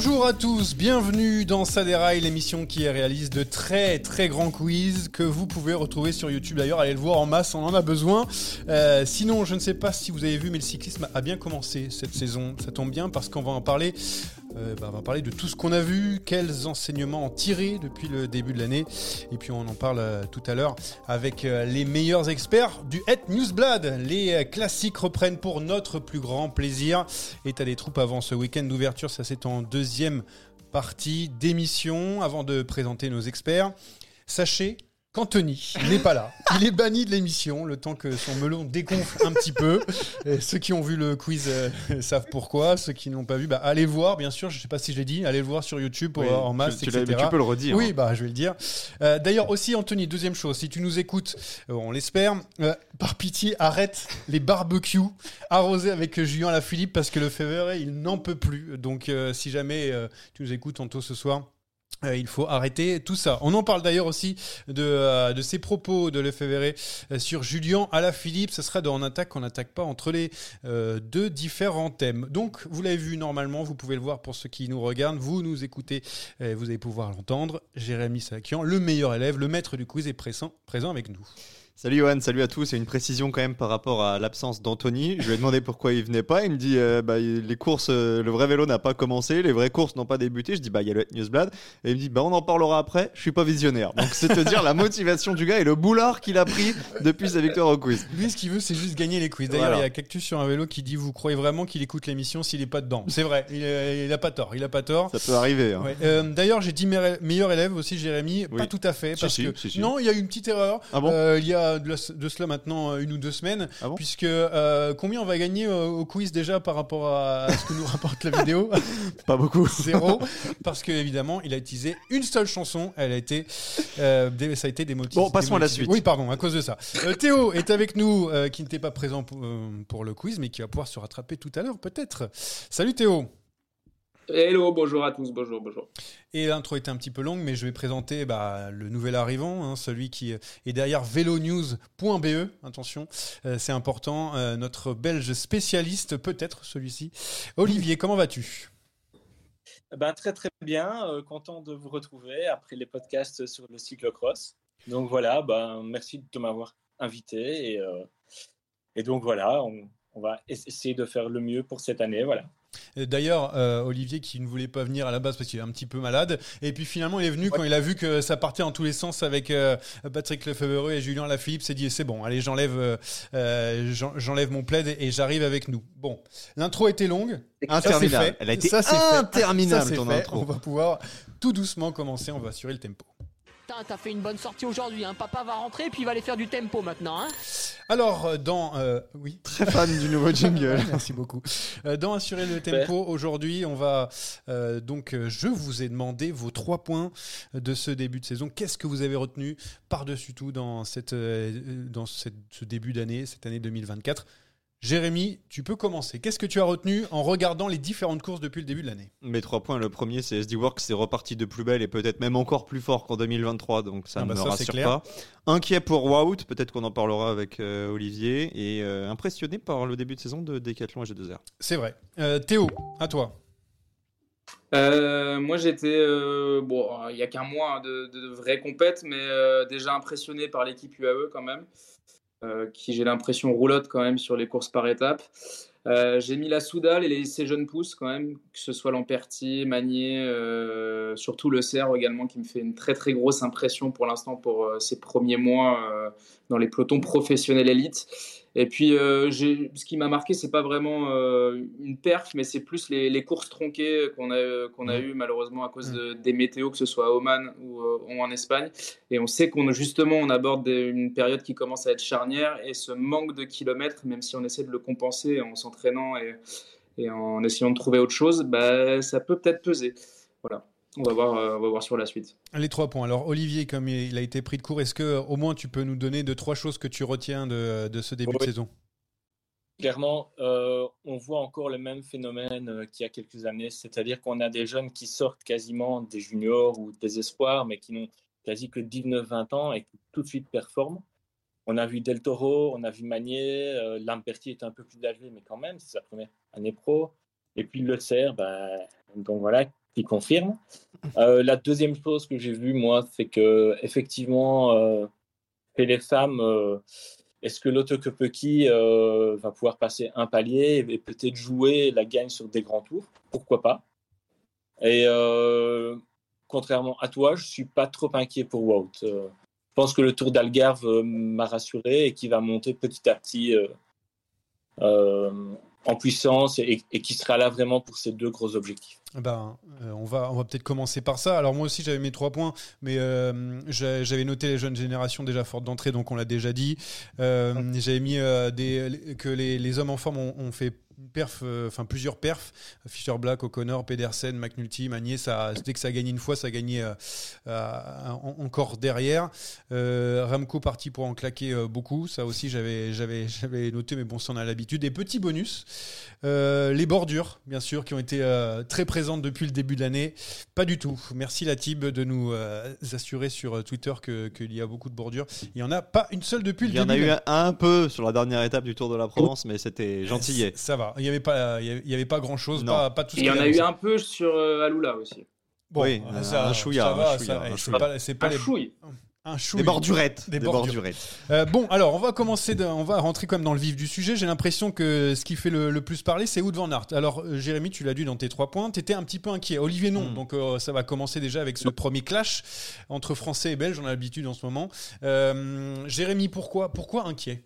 Bonjour à tous, bienvenue dans Saderail, l'émission qui réalise de très très grands quiz que vous pouvez retrouver sur YouTube. D'ailleurs, allez le voir en masse, on en a besoin. Euh, sinon, je ne sais pas si vous avez vu, mais le cyclisme a bien commencé cette saison. Ça tombe bien parce qu'on va en parler. Euh, bah, on va parler de tout ce qu'on a vu, quels enseignements en tirer depuis le début de l'année. Et puis on en parle euh, tout à l'heure avec euh, les meilleurs experts du Het Newsblad. Les classiques reprennent pour notre plus grand plaisir. État des troupes avant ce week-end d'ouverture, ça c'est en deuxième partie d'émission. Avant de présenter nos experts, sachez qu'Anthony n'est pas là. Il est banni de l'émission le temps que son melon dégonfle un petit peu. Et ceux qui ont vu le quiz euh, savent pourquoi. Ceux qui n'ont pas vu, bah, allez voir, bien sûr. Je ne sais pas si je l'ai dit. Allez le voir sur YouTube pour Oui, voir en masse, tu- tu etc. tu peux le redire, Oui, hein. bah, je vais le dire. Euh, D'ailleurs, aussi, Anthony, deuxième chose, si tu nous écoutes, euh, on l'espère, par pitié, arrête les barbecues arrosés avec Julien Lafilippe parce que le février, il n'en peut plus. Donc, si jamais tu nous écoutes tantôt ce soir, euh, il faut arrêter tout ça. On en parle d'ailleurs aussi de, euh, de ces propos de Lefebvre euh, sur Julien Alaphilippe. Ce sera dans On attaque, on n'attaque pas entre les euh, deux différents thèmes. Donc, vous l'avez vu normalement, vous pouvez le voir pour ceux qui nous regardent. Vous nous écoutez, euh, vous allez pouvoir l'entendre. Jérémy Sakian, le meilleur élève, le maître du quiz, est présent, présent avec nous. Salut Johan, salut à tous. Et une précision quand même par rapport à l'absence d'Anthony. Je lui ai demandé pourquoi il venait pas. Il me dit euh, bah, les courses, euh, le vrai vélo n'a pas commencé, les vraies courses n'ont pas débuté. Je dis bah il y a le Newsblad. Et il me dit bah on en parlera après. Je suis pas visionnaire. Donc c'est te dire la motivation du gars et le boulard qu'il a pris depuis sa victoire au quiz. Lui, ce qu'il veut, c'est juste gagner les quiz. D'ailleurs, Voilà. il y a Cactus sur un vélo qui dit Vous croyez vraiment qu'il écoute l'émission s'il n'est pas dedans? C'est vrai, il, euh, il a pas tort. Il a pas tort. Ça peut arriver. hein. Ouais. D'ailleurs, j'ai dit meilleur élève aussi, Jérémy. Oui. Pas tout à fait. Si, Parce si, que si, si. non, il y a eu une petite erreur. Ah bon? Il y a de, la- de cela maintenant euh, une ou deux semaines. Ah bon? Puisque euh, combien on va gagner au quiz déjà par rapport à, à ce que nous rapporte la vidéo? Pas beaucoup. Zéro. Parce que évidemment, il a utilisé une seule chanson. Elle a été, euh, ça a été démotivé. Bon, passons à la suite. Oui, pardon, à cause de ça. Euh, Théo est avec nous, qui n'était pas présent pour, pour le quiz, mais qui va pouvoir se rattraper tout à l'heure, peut-être. Salut Théo. Hello, bonjour à tous, bonjour, bonjour. Et l'intro était un petit peu longue, mais je vais présenter bah, le nouvel arrivant, hein, celui qui est derrière velonews.be. Attention, euh, c'est important. euh, notre belge spécialiste, peut-être celui-ci. Olivier, comment vas-tu? Ben, très très bien, euh, content de vous retrouver après les podcasts sur le cyclocross. Donc voilà, ben, merci de m'avoir invité. Et, euh, et donc voilà, on, on va es- essayer de faire le mieux pour cette année. Voilà. Et D'ailleurs, euh, Olivier qui ne voulait pas venir à la base parce qu'il est un petit peu malade, et puis finalement il est venu quand il a vu que ça partait en tous les sens avec euh, Patrick Lefebvre et Julien Lafilippe, s'est dit c'est bon, allez j'enlève euh, euh, j'en- j'enlève mon plaid et, j'arrive avec nous. Bon, l'intro était longue, ça c'est Interminable. fait, Elle a été Ça, fait. interminable Ça, c'est ton fait. intro. On va pouvoir tout doucement commencer, on va assurer le tempo. Putain, t'as fait une bonne sortie aujourd'hui. Hein. Papa va rentrer puis il va aller faire du tempo maintenant. Hein. Alors, euh, dans. euh, oui. Très fan du nouveau jingle. Merci beaucoup. Euh, dans Assurer le tempo, aujourd'hui, on va. euh, donc, je vous ai demandé vos trois points de ce début de saison. Qu'est-ce que vous avez retenu par-dessus tout dans, cette, dans cette- ce début d'année, cette année 2024 Jérémy, tu peux commencer. Qu'est-ce que tu as retenu en regardant les différentes courses depuis le début de l'année? Mes trois points, le premier c'est SD Works, c'est reparti de plus belle et peut-être même encore plus fort qu'en 2023, donc ça Ah ne bah me ça, rassure pas. Inquiet pour Wout, peut-être qu'on en parlera avec euh, Olivier, et euh, impressionné par le début de saison de Decathlon et G2R. C'est vrai. Euh, Théo, à toi. Euh, moi, j'étais, euh, bon, il y a qu'un mois hein, de, de, vraies compètes, mais euh, déjà impressionné par l'équipe UAE quand même, euh, qui j'ai l'impression roulotte quand même sur les courses par étapes. Euh, j'ai mis la Soudal et les, ces jeunes pousses quand même, que ce soit Lampertier, Magnier, euh, surtout le Cerf également, qui me fait une très très grosse impression pour l'instant pour euh, ses premiers mois euh, dans les pelotons professionnels élites. Et puis, euh, ce qui m'a marqué, c'est pas vraiment euh, une perf, mais c'est plus les, les courses tronquées qu'on a, qu'on a eues malheureusement à cause de- des météos, que ce soit à Oman ou, euh, ou en Espagne. Et on sait qu'on justement on aborde des- une période qui commence à être charnière et ce manque de kilomètres, même si on essaie de le compenser en s'entraînant et, et en essayant de trouver autre chose, bah, ça peut peut-être peser. Voilà, on va voir, euh, on va voir sur la suite. Les trois points. Alors, Olivier, comme il a été pris de court, est-ce que au moins tu peux nous donner deux, trois choses que tu retiens de, de ce début de saison? Clairement, euh, on voit encore le même phénomène euh, qu'il y a quelques années, c'est-à-dire qu'on a des jeunes qui sortent quasiment des juniors ou des espoirs, mais qui n'ont quasi que 19-20 ans et qui tout de suite performent. On a vu Del Toro, on a vu Magnier, euh, Lamperti est un peu plus âgé, mais quand même, c'est sa première année pro. Et puis Le Cerf, bah, donc voilà, qui confirme. Euh, la deuxième chose que j'ai vue, moi, c'est que effectivement, euh, les femmes, euh, est-ce que Lotto Kopecky euh, va pouvoir passer un palier et peut-être jouer la gagne sur des grands tours? Pourquoi pas? Et contrairement à toi, je suis pas trop inquiet pour Wout. Je pense que le Tour d'Algarve m'a rassuré et qu'il va monter petit à petit en puissance et, et qui sera là vraiment pour ces deux gros objectifs. Ben, euh, on va, on va peut-être commencer par ça. Alors moi aussi j'avais mes trois points, mais euh, j'a- j'avais noté les jeunes générations déjà fortes d'entrée, donc on l'a déjà dit. Euh, j'avais mis des, que les, les hommes en forme ont, ont fait une perf, euh, enfin plusieurs perfs. Fischer Black, O'Connor, Pedersen, McNulty, Magnier. Ça, dès que ça gagnait une fois, ça gagnait euh, euh, en- encore derrière. Ramco parti pour en claquer beaucoup. Ça aussi j'avais, j'avais, j'avais noté, mais bon, ça on a l'habitude. Des petits bonus. Les bordures, bien sûr, qui ont été très présentes depuis le début de l'année. Pas du tout. Merci Latib de nous assurer sur Twitter que- qu'il y a beaucoup de bordures. Il n'y en a pas une seule depuis Il le y en début. a eu un, peu sur la dernière étape du Tour de la Provence, mais c'était gentillet. Ça va. Il n'y avait pas, il y avait- pas grand chose. Non. Pas, pas tout ce Il y en a eu un peu sur euh, Aloula aussi. Bon, Oui, euh, un ça, un va, chouïa, c'est chouïa. pas, Un les chouille. un. Des bordurettes. Des bordurettes. Euh, bon, alors on va commencer, de- on va rentrer quand même dans le vif du sujet. J'ai l'impression que ce qui fait le, le plus parler, c'est Wout van Aert. Alors, euh, Jérémy, tu l'as dit dans tes trois points, tu étais un petit peu inquiet. Olivier, non. Mm. Donc, euh, ça va commencer déjà avec ce premier clash entre Français et Belges. On a l'habitude en ce moment. Euh, Jérémy, pourquoi, pourquoi inquiet?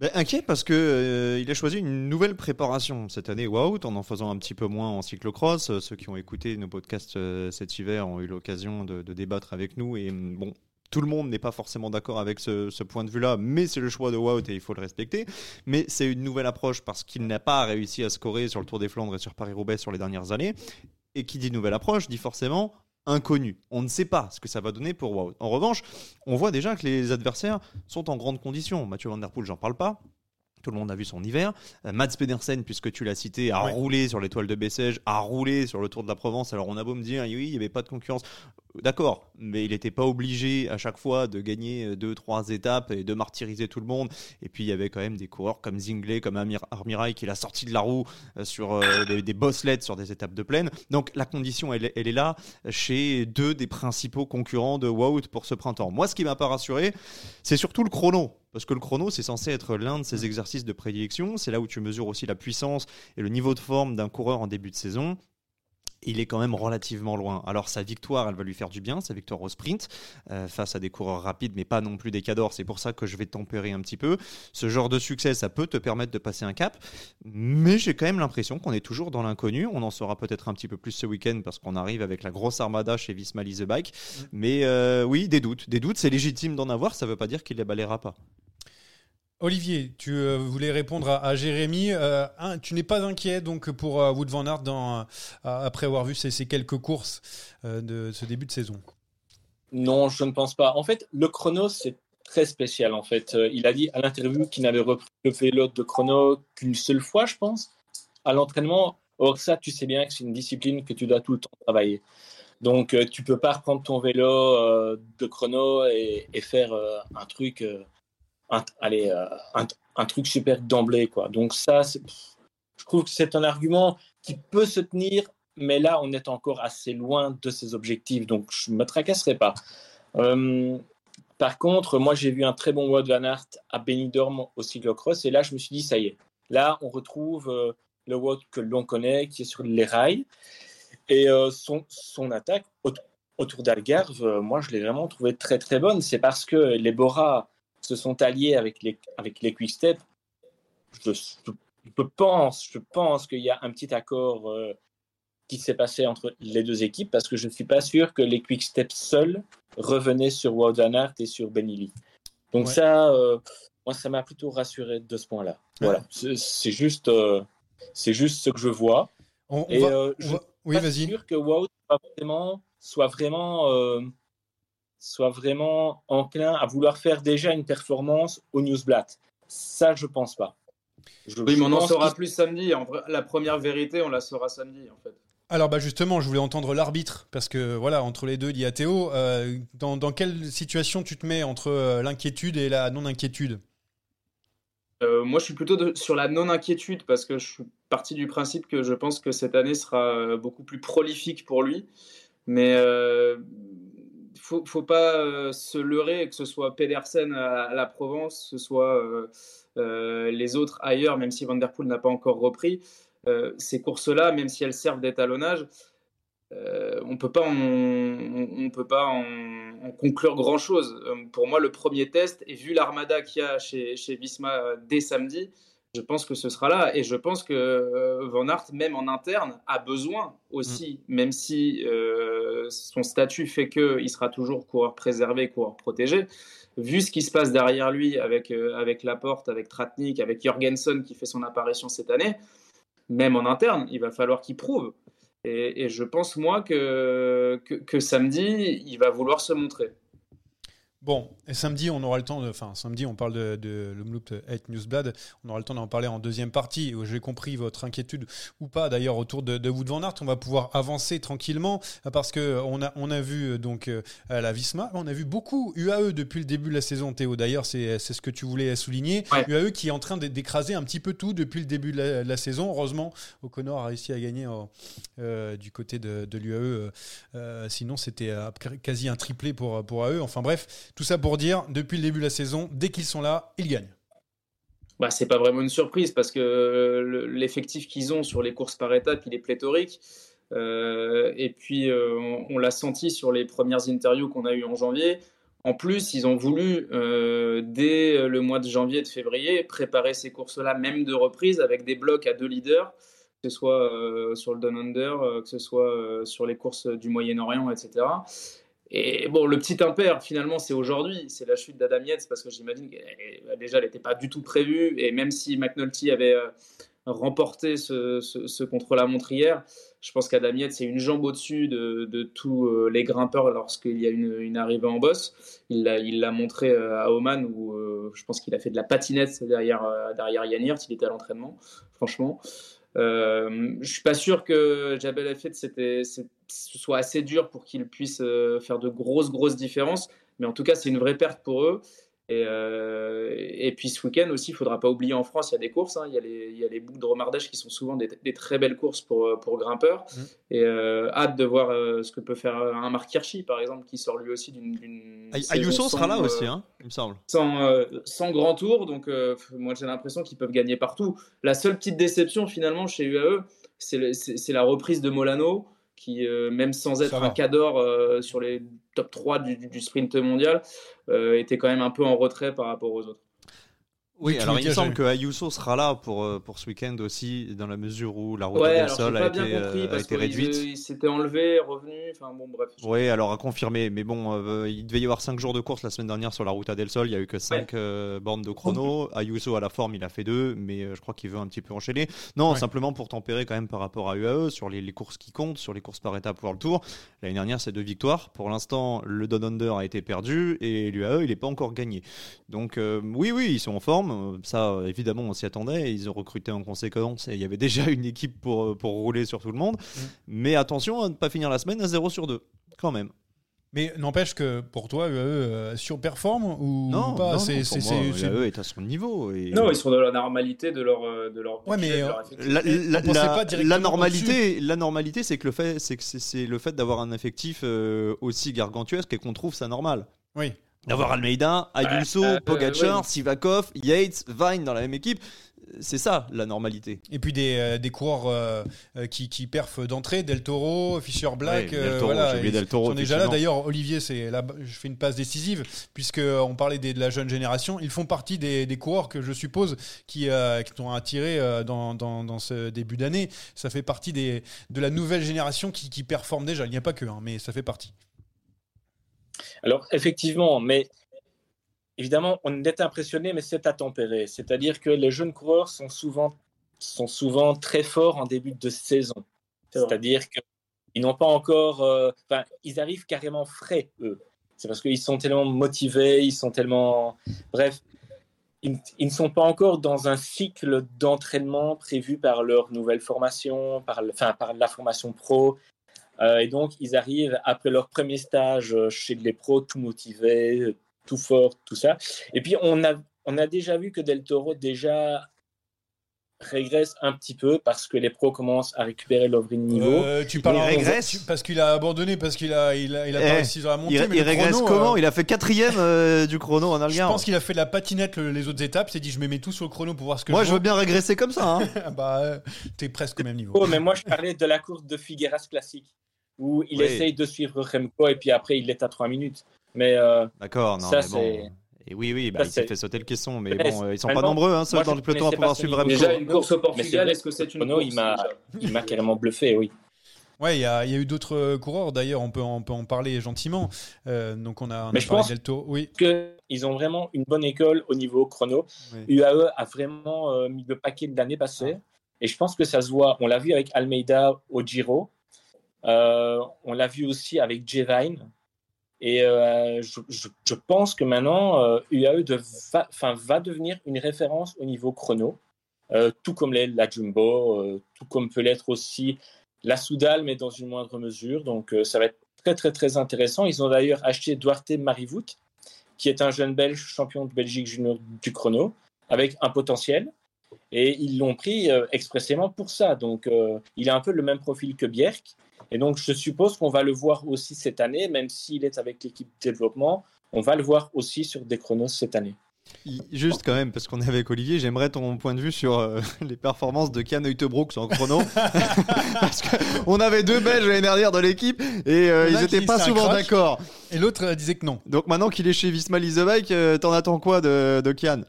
Ben, inquiet parce que euh, a choisi une nouvelle préparation cette année Wout en en faisant un petit peu moins en cyclocross. Euh, Ceux qui ont écouté nos podcasts euh, cet hiver ont eu l'occasion de, débattre avec nous et hum, bon. Tout le monde n'est pas forcément d'accord avec ce, ce point de vue-là, mais c'est le choix de Wout et il faut le respecter. Mais c'est une nouvelle approche parce qu'il n'a pas réussi à scorer sur le Tour des Flandres et sur Paris-Roubaix sur les dernières années. Et qui dit nouvelle approche dit forcément inconnu. On ne sait pas ce que ça va donner pour Wout. En revanche, on voit déjà que les adversaires sont en grande condition. Mathieu Van Der Poel, j'en parle pas. Tout le monde a vu son hiver. Euh, Mats Pedersen, puisque tu l'as cité, a Ouais. roulé sur l'étoile de Bessèges, a roulé sur le Tour de la Provence. Alors on a beau me dire, oui, il n'y avait pas de concurrence. D'accord, mais il n'était pas obligé à chaque fois de gagner euh, deux, trois étapes et de martyriser tout le monde. Et puis il y avait quand même des coureurs comme Zingley, comme Amir Armirail qui l'a sorti de la roue euh, sur euh, des, des sur des étapes de plaine. Donc la condition, elle, est- elle est là chez deux des principaux concurrents de Wout pour ce printemps. Moi, ce qui m'a pas rassuré, c'est surtout le chrono. Parce que le chrono, c'est censé être l'un de ces exercices de prédilection. C'est là où tu mesures aussi la puissance et le niveau de forme d'un coureur en début de saison. Il est quand même relativement loin. Alors sa victoire, elle va lui faire du bien, sa victoire au sprint, euh, face à des coureurs rapides, mais pas non plus des cadors. C'est pour ça que je vais tempérer un petit peu. Ce genre de succès, ça peut te permettre de passer un cap, mais j'ai quand même l'impression qu'on est toujours dans l'inconnu. On en saura peut-être un petit peu plus ce week-end parce qu'on arrive avec la grosse armada chez Visma The Bike. Mm. Mais euh, oui, des doutes. Des doutes, c'est légitime d'en avoir, ça ne veut pas dire qu'il les balayera pas. Olivier, tu euh, voulais répondre à, Jérémy. Euh, tu n'es pas inquiet donc pour euh, Wood Van Aert après avoir vu ces, quelques courses de ce début de saison? Non, je ne pense pas. En fait, le chrono, c'est très spécial. En fait, il a dit à l'interview qu'il n'avait repris le vélo de chrono qu'une seule fois, je pense, à l'entraînement. Or, ça, tu sais bien que c'est une discipline que tu dois tout le temps travailler. Donc, tu peux pas reprendre ton vélo de chrono et faire un truc un, euh, un, truc super d'emblée. Quoi. Donc ça, je trouve que c'est un argument qui peut se tenir, mais là, on est encore assez loin de ses objectifs, donc je ne me tracasserai pas. Euh, par contre, moi, j'ai vu un très bon Wout Van Aert à Benidorm au cyclocross, et là, je me suis dit, ça y est, là, on retrouve euh, le Wout que l'on connaît, qui est sur les rails, et son, son attaque autour d'Algarve, moi, je l'ai vraiment trouvé très, très bonne. C'est parce que les Bora se sont alliés avec les, avec les Quick Step, je, je, pense, je pense qu'il y a un petit accord euh, qui s'est passé entre les deux équipes parce que je ne suis pas sûr que les Quick Step seuls revenaient sur Wout Van Aert et sur Benili. Donc ça, euh, moi, ça m'a plutôt rassuré de ce point-là. Voilà, c'est juste, euh, c'est juste ce que je vois. On, et va, je oui, vas-y. sûr que Wout soit vraiment, soit vraiment soit vraiment enclin à vouloir faire déjà une performance au Newsblatt. Ça, je pense pas. oui, mais on en saura plus samedi. En vrai, la première vérité, on la saura samedi, en fait. Alors bah justement, je voulais entendre l'arbitre parce que voilà, entre les deux, il y a Théo. Euh, dans, quelle situation tu te mets entre euh, l'inquiétude et la non-inquiétude? Euh, Moi, je suis plutôt sur la non-inquiétude parce que je suis parti du principe que je pense que cette année sera beaucoup plus prolifique pour lui. Mais faut, faut pas euh, se leurrer, que ce soit Pedersen à, la Provence, que ce soit euh, euh, les autres ailleurs, même si Van Der Poel n'a pas encore repris. ces courses-là, même si elles servent d'étalonnage, on peut pas, on, peut pas en, conclure grand-chose. pour moi, le premier test, et vu l'armada qu'il y a chez, chez Visma dès samedi, je pense que ce sera là. Et je pense que euh, Van Aert, même en interne, a besoin aussi, mm. même si euh, son statut fait qu'il sera toujours coureur préservé, coureur protégé. Vu ce qui se passe derrière lui avec, euh, avec Laporte, avec Tratnik, avec Jorgensen qui fait son apparition cette année, même en interne, il va falloir qu'il prouve. Et, je pense, moi, que, que samedi, il va vouloir se montrer. Bon, et samedi, on aura le temps de. Enfin, samedi, on parle de, de l'Umloop 8 Newsblad. On aura le temps d'en parler en deuxième partie. J'ai compris votre inquiétude ou pas d'ailleurs autour de, de Wood Van Aert. On va pouvoir avancer tranquillement parce que on a, on a vu donc euh, la Visma. On a vu beaucoup UAE depuis le début de la saison, Théo. D'ailleurs, c'est ce que tu voulais souligner. UAE qui est en train d'écraser un petit peu tout depuis le début de la, saison. Heureusement, O'Connor a réussi à gagner euh, du côté de, de l'UAE. Euh, sinon, c'était quasi un triplé pour, pour AE. Enfin bref. Tout ça pour dire, depuis le début de la saison, dès qu'ils sont là, ils gagnent. Bah, c'est pas vraiment une surprise parce que l'effectif qu'ils ont sur les courses par étapes, il est pléthorique. Euh, et puis, euh, on, l'a senti sur les premières interviews qu'on a eues en janvier. En plus, ils ont voulu, euh, dès le mois de janvier et de février, préparer ces courses-là, même de reprise, avec des blocs à deux leaders, que ce soit sur le Down Under, que ce soit sur les courses du Moyen-Orient, etc. Et bon, le petit impair, finalement, c'est aujourd'hui, c'est la chute d'Adam Yates, parce que j'imagine qu'elle déjà, elle n'était pas du tout prévue. Et même si McNulty avait euh, remporté ce, ce, contre-la-montre hier, je pense qu'Adam Yates, c'est une jambe au-dessus de, tous euh, les grimpeurs lorsqu'il y a une, arrivée en boss. Il l'a, montré euh, à Oman, où je pense qu'il a fait de la patinette derrière, derrière Yann. Il était à l'entraînement, franchement. Je suis pas sûr que Jabel Effet c'était, ce soit assez dur pour qu'il puisse euh, faire de grosses, grosses différences. Mais en tout cas, c'est une vraie perte pour eux. Et, euh, et, puis ce week-end aussi, il ne faudra pas oublier en France, il y a des courses. Hein. il, y a les, il, y a les, boucles de Romardèche qui sont souvent des, très belles courses pour, euh, pour grimpeurs. Mmh. Et euh, hâte de voir ce que peut faire un Marc Hirschi, par exemple, qui sort lui aussi d'une. Ayuso sera là aussi, hein, il me semble. Sans, sans grand tour. Donc, moi, j'ai l'impression qu'ils peuvent gagner partout. La seule petite déception, finalement, chez UAE, c'est la reprise de Molano qui, euh, même sans être un cador euh, sur les top 3 du, du sprint mondial, était quand même un peu en retrait par rapport aux autres. Oui, alors il me semble que Ayuso sera là pour, euh, pour ce week-end aussi, dans la mesure où la route del Sol a, été, euh, a été réduite. Il, s'était enlevé, revenu, enfin bon, bref. Oui, alors à confirmer, mais bon, euh, il devait y avoir 5 jours de course la semaine dernière sur la route del Sol, il n'y a eu que 5 bornes de chrono. Ayuso à la forme, il a fait 2, mais je crois qu'il veut un petit peu enchaîner. Non, simplement pour tempérer quand même par rapport à UAE, sur les, les courses qui comptent, sur les courses par étapes pour le tour. L'année dernière, c'est deux victoires. Pour l'instant, le Don Under a été perdu et l'UAE, il n'est pas encore gagné. Donc, oui, oui, ils sont en forme. Ça, évidemment, on s'y attendait. Ils ont recruté en conséquence et il y avait déjà une équipe pour, euh, pour rouler sur tout le monde. Mm. Mais attention à ne pas finir la semaine à 0 sur 2, quand même. Mais n'empêche que pour toi, UAE euh, surperforme ou non, pas c'est, UAE est à son niveau. Et... Non, ils sont dans la normalité de leur euh, de leur. Ouais, mais la, la, la, la, normalité, la normalité, c'est que le fait, c'est que c'est, le fait d'avoir un effectif aussi gargantuesque et qu'on trouve ça normal. Oui. D'avoir Almeida, Ayuso, euh, Pogacar, Sivakov, Yates, Vine dans la même équipe, c'est ça la normalité. Et puis des, euh, des coureurs euh, qui, qui perfent d'entrée, Del Toro, Fischer Black, Del Toro, voilà, ils, Del Toro, sont déjà là. D'ailleurs, Olivier, c'est là, je fais une passe décisive puisque on parlait de la jeune génération. Ils font partie des, des coureurs que je suppose qui, qui t'ont attiré dans, dans, dans, ce début d'année. Ça fait partie des, de la nouvelle génération qui, qui performe déjà. Il n'y a pas que, hein, mais ça fait partie. Alors, effectivement, mais évidemment, on est impressionné, mais c'est à tempérer. C'est-à-dire que les jeunes coureurs sont souvent, sont souvent très forts en début de saison. C'est-à-dire qu'ils n'ont pas encore. Euh, enfin, ils arrivent carrément frais, eux. C'est parce qu'ils sont tellement motivés, ils sont tellement. Bref, ils, ils, ne sont pas encore dans un cycle d'entraînement prévu par leur nouvelle formation, par, enfin, par la formation pro. Euh, et donc, ils arrivent après leur premier stage euh, chez les pros, tout motivés, tout fort, tout ça. Et puis, on a, on a déjà vu que Del Toro déjà régresse un petit peu parce que les pros commencent à récupérer leur de niveau. Euh, tu parles il régresse parce qu'il a abandonné parce qu'il a il a, il a eh, pas réussi à monter. Il, mais il régresse comment Il a fait quatrième du chrono en Algarve. Je pense qu'il a fait la patinette les autres étapes. S'est dit je me mets tout sur le chrono pour voir ce que. Moi je, je veux bien régresser comme ça. Hein. bah t'es presque au même niveau. Oh mais moi je parlais de la course de Figueras classique où il essaye de suivre Remco et puis après il est à 3 minutes. Mais euh, d'accord, non, ça, mais bon. Et oui, oui, bah, il s'est fait sauter le caisson, mais bon, euh, ils sont pas nombreux hein, ceux dans le peloton à pouvoir suivre Remco. Déjà une course au Portugal, est-ce que c'est une course Il m'a, il m'a carrément bluffé, oui. Ouais, il y, y, a eu d'autres euh, coureurs d'ailleurs, on peut, on peut en parler gentiment. Euh, donc on a, on Mais a je pense Delto. Oui. qu'ils ont vraiment une bonne école au niveau chrono. Oui. UAE a vraiment euh, mis le paquet de l'année passée. Ah. Et je pense que ça se voit. On l'a vu avec Almeida au Giro. Euh, on l'a vu aussi avec Jevine. Et euh, je, pense que maintenant, euh, UAE de va, devenir une référence au niveau chrono, euh, tout comme les, la Jumbo, euh, tout comme peut l'être aussi la Soudal, mais dans une moindre mesure. Donc euh, ça va être très très très intéressant. Ils ont d'ailleurs acheté Duarte Marivout, qui est un jeune Belge champion de Belgique junior du chrono, avec un potentiel. Et ils l'ont pris euh, expressément pour ça. Donc il a un peu le même profil que Bjerk. Et donc, je suppose qu'on va le voir aussi cette année, même s'il est avec l'équipe de développement, on va le voir aussi sur des chronos cette année. Juste quand même, parce qu'on est avec Olivier, j'aimerais ton point de vue sur euh, les performances de Kian Uitebrooks en chrono. parce qu'on avait deux Belges l'année dernière dans l'équipe et euh, ils n'étaient pas souvent d'accord. Et l'autre euh, disait que non. Donc maintenant qu'il est chez Visma Leasebike, euh, t'en attends quoi de, de Kian?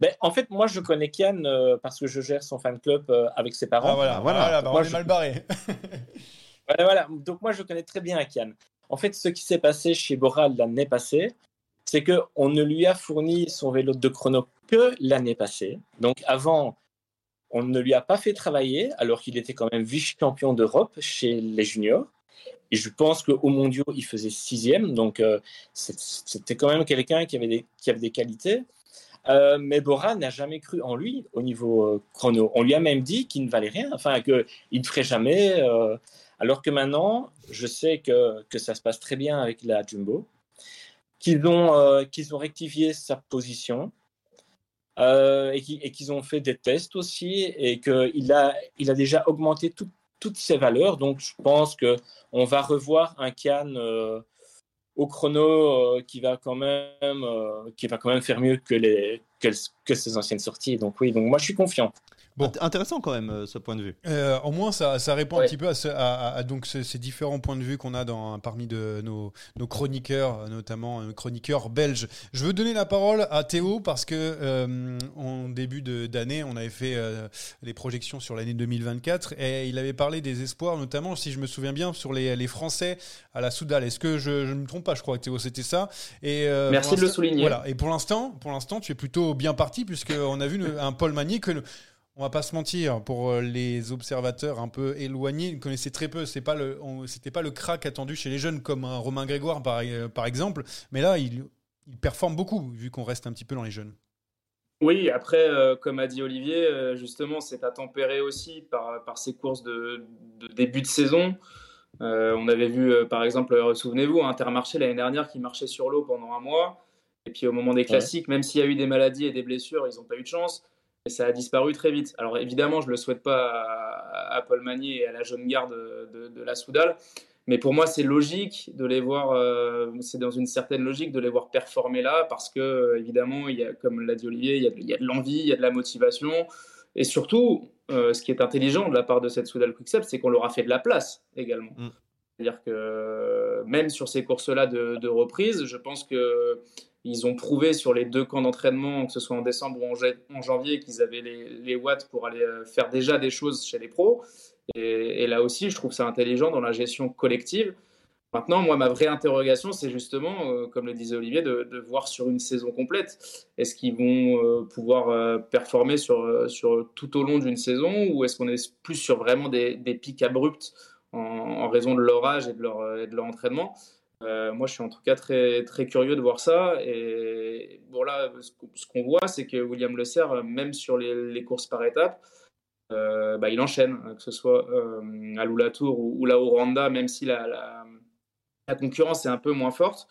Ben, en fait, moi, je connais Kian euh, parce que je gère son fan club euh, avec ses parents. Ah, voilà, voilà, voilà bah, on est je... mal barré. voilà, voilà. Donc, moi, je connais très bien Kian. En fait, ce qui s'est passé chez Boral l'année passée, c'est qu'on ne lui a fourni son vélo de chrono que l'année passée. Donc, avant, on ne lui a pas fait travailler, alors qu'il était quand même vice-champion d'Europe chez les juniors. Et je pense qu'au mondiaux, il faisait sixième. Donc, euh, c'était quand même quelqu'un qui, avait des, qui avait des qualités. Euh, mais Bora n'a jamais cru en lui au niveau euh, chrono. On lui a même dit qu'il ne valait rien, enfin qu'il ne ferait jamais. Euh, alors que maintenant, je sais que, que ça se passe très bien avec la Jumbo, qu'ils ont, qu'ils ont rectifié sa position et qu'ils qu ont fait des tests aussi et qu'il a, il a déjà augmenté tout, toutes ses valeurs. Donc je pense qu'on va revoir un Kian au chrono euh, qui va quand même euh, qui va quand même faire mieux que les que, ses anciennes sorties. Donc oui, donc moi je suis confiant. Bon. Int- Intéressant quand même euh, ce point de vue. Euh, au moins, ça, ça répond un petit peu à, ce- à- à- à donc ce- ces différents points de vue qu'on a dans, parmi de, nos, nos chroniqueurs, euh, notamment un chroniqueur belge. Je veux donner la parole à Théo parce que euh, en début de- d'année, on avait fait euh, les projections sur l'année 2024 et il avait parlé des espoirs, notamment, si je me souviens bien, sur les, les Français à la Soudal. Est-ce que je ne me trompe pas Je crois que Théo, c'était ça. Et, euh, Merci de le souligner. Voilà. Et pour l'instant, pour l'instant, tu es plutôt bien parti puisqu'on a vu une- un Paul Magny que on va pas se mentir, pour euh, les observateurs un peu éloignés, ils connaissaient très peu. C'est pas le, on- c'était pas le crack attendu chez les jeunes comme un Romain Grégoire par, euh, par exemple. Mais là, il, il performe beaucoup vu qu'on reste un petit peu dans les jeunes. Oui, après, euh, comme a dit Olivier, euh, justement, c'est à tempérer aussi par, par ces courses de, de début de saison. Euh, on avait vu, euh, par exemple, euh, souvenez-vous, Intermarché l'année dernière qui marchait sur l'eau pendant un mois. Et puis au moment des classiques, même s'il y a eu des maladies et des blessures, ils n'ont pas eu de chance. Et ça a disparu très vite. Alors évidemment, je ne le souhaite pas à, Paul Magny et à la jeune garde de, la Soudal. Mais pour moi, c'est logique de les voir, euh, c'est dans une certaine logique de les voir performer là, parce que, évidemment, il y a, comme l'a dit Olivier, il y a, de- il y a de l'envie, il y a de la motivation. Et surtout, euh, ce qui est intelligent de la part de cette Soudal Quickstep, c'est qu'on leur a fait de la place également. Mm. C'est-à-dire que euh, même sur ces courses-là de, reprise, je pense que ils ont prouvé sur les deux camps d'entraînement, que ce soit en décembre ou en, ja- en janvier, qu'ils avaient les, watts pour aller euh, faire déjà des choses chez les pros. Et, là aussi, je trouve ça intelligent dans la gestion collective. Maintenant, moi, ma vraie interrogation, c'est justement, euh, comme le disait Olivier, de, voir sur une saison complète. Est-ce qu'ils vont pouvoir performer sur, tout au long d'une saison ou est-ce qu'on est plus sur vraiment des pics abrupts en, raison de leur âge et de leur, leur entraînement Euh, Moi, je suis en tout cas très, curieux de voir ça. Et bon, là, ce qu'on- voit, c'est que William Le Serre, même sur les, courses par étapes, euh, bah, il enchaîne, que ce soit euh, à Loulatour ou, ou là au Rwanda, même si la, la, la concurrence est un peu moins forte.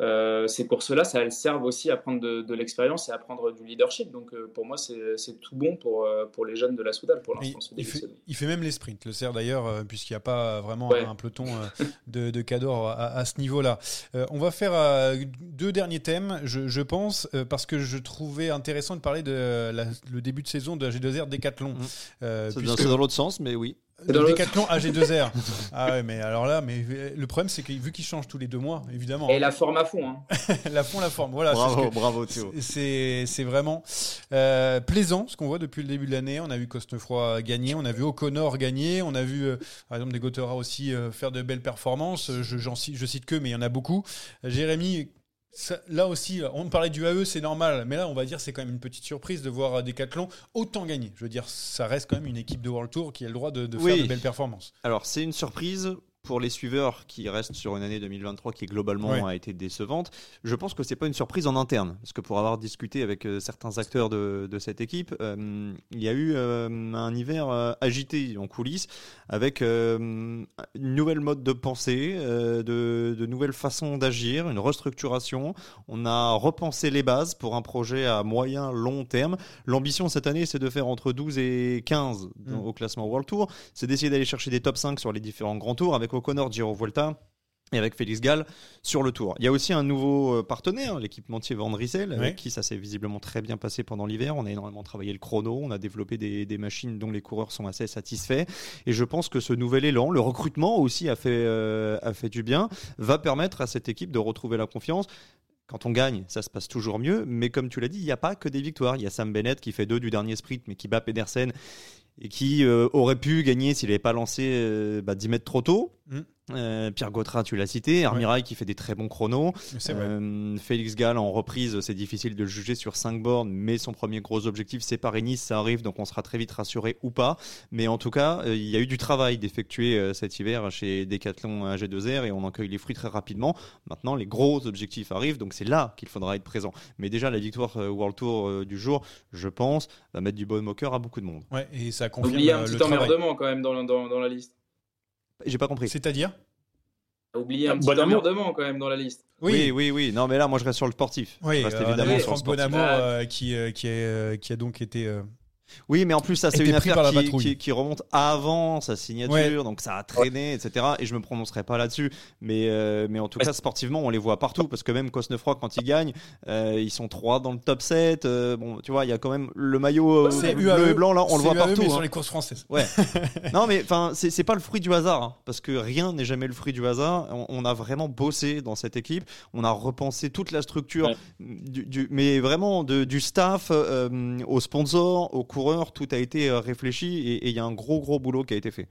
Euh, ces courses-là, ça elles servent aussi à prendre de, de l'expérience et à prendre du leadership. Donc euh, pour moi, c'est tout bon pour, euh, pour les jeunes de la Soudal pour l'instant. il, fait, saison. il fait même les sprints, le sert d'ailleurs, euh, puisqu'il n'y a pas vraiment Ouais. un peloton euh, de, de cadors à, à ce niveau-là. Euh, on va faire euh, deux derniers thèmes, je, je pense, euh, parce que je trouvais intéressant de parler de la- le début de saison de G2R Décathlon. Mm. Euh, C'est puisque- c'est dans l'autre sens, mais oui. Dans Décathlon AG2R. ah ouais, mais alors là, mais le problème c'est que vu qu'il change tous les deux mois, évidemment, Et la forme à fond. Hein. la fond, la forme. Voilà, ce bravo, que- bravo Théo. c'est- vraiment euh, plaisant ce qu'on voit depuis le début de l'année. On a vu Cosnefroy gagner, on a vu O'Connor gagner, on a vu euh, par exemple des Gotera aussi euh, faire de belles performances. Je, j'en je cite que, mais il y en a beaucoup. Jérémy, ça- là aussi, on parlait du AE, c'est normal, mais là on va dire c'est quand même une petite surprise de voir euh, Decathlon autant gagner. Je veux dire, ça reste quand même une équipe de World Tour qui a le droit de, de Oui. faire de belles performances. Alors, c'est une surprise pour les suiveurs qui restent sur une année 2023 qui globalement Ouais. a été décevante. Je pense que c'est pas une surprise en interne, parce que pour avoir discuté avec euh, certains acteurs de, de cette équipe, euh, il y a eu euh, un hiver agité en coulisses avec une nouvelle mode de pensée, de, de nouvelles façons d'agir, une restructuration. On a repensé les bases pour un projet à moyen long terme. L'ambition cette année, c'est de faire entre 12 et 15 dans- Mm. au classement World Tour. C'est d'essayer d'aller chercher des top 5 sur les différents grands tours avec O'Connor, Giro Volta et avec Félix Gall sur le tour. Il y a aussi un nouveau euh, partenaire, l'équipementier Van Riesel, avec Ouais. qui ça s'est visiblement très bien passé pendant l'hiver. On a énormément travaillé le chrono, on a développé des, des machines dont les coureurs sont assez satisfaits. Et je pense que ce nouvel élan, le recrutement aussi a fait, euh, a fait du bien, va permettre à cette équipe de retrouver la confiance. Quand on gagne, ça se passe toujours mieux, mais comme tu l'as dit, il n'y a pas que des victoires. Il y a Sam Bennett qui fait deux du dernier sprint, mais qui bat Pedersen et qui euh, aurait pu gagner s'il n'avait pas lancé euh, bah, 10 mètres trop tôt. Mm. Euh, Pierre Gautrat, tu l'as cité, Armirail qui fait des très bons chronos. Euh, Félix Gall en reprise, c'est difficile de le juger sur 5 bornes, mais son premier gros objectif c'est Paris-Nice, ça arrive, donc on sera très vite rassuré ou pas. Mais en tout cas, euh, il y a eu du travail d'effectuer euh, cet hiver chez Decathlon AG2R et on en cueille les fruits très rapidement. Maintenant, les gros objectifs arrivent, donc c'est là qu'il faudra être présent. Mais déjà, la victoire euh, World Tour euh, du jour, je pense, va mettre du bon au cœur à beaucoup de monde. Ouais, et ça confirme Oubliez un petit travail. emmerdement quand même dans, dans, dans la liste. J'ai pas compris. C'est-à-dire Oubliez un Ah, petit bon amour. emmerdement quand même dans la liste. Oui, oui, oui. Non, mais là, moi, je reste sur le sportif. Oui, je reste euh, évidemment avait sur le Franck sportif. Bonamo Ah. euh, qui, euh, qui, est, euh, qui a donc été euh, Oui, mais en plus, ça, c'est une affaire qui, patrouille. qui- qui remonte avant sa signature, Ouais. donc ça a traîné, etc. Et je me prononcerai pas là-dessus. Mais, euh, mais en tout cas, sportivement, on les voit partout. Parce que même Cosnefroy, quand ils gagnent, euh, ils sont trois dans le top 7. euh, bon, tu vois, il y a quand même le maillot euh, C'est bleu et blanc, là, on le c'est voit UAE, partout. mais hein. sur les courses françaises. Ouais. non, mais enfin, c'est pas le fruit du hasard, hein, parce que rien n'est jamais le fruit du hasard. On, on a vraiment bossé dans cette équipe. On a repensé toute la structure, Ouais. du, du- mais vraiment de- du staff euh, aux sponsors, aux coureurs, tout a été euh, réfléchi et et il y a un gros gros boulot qui a été fait.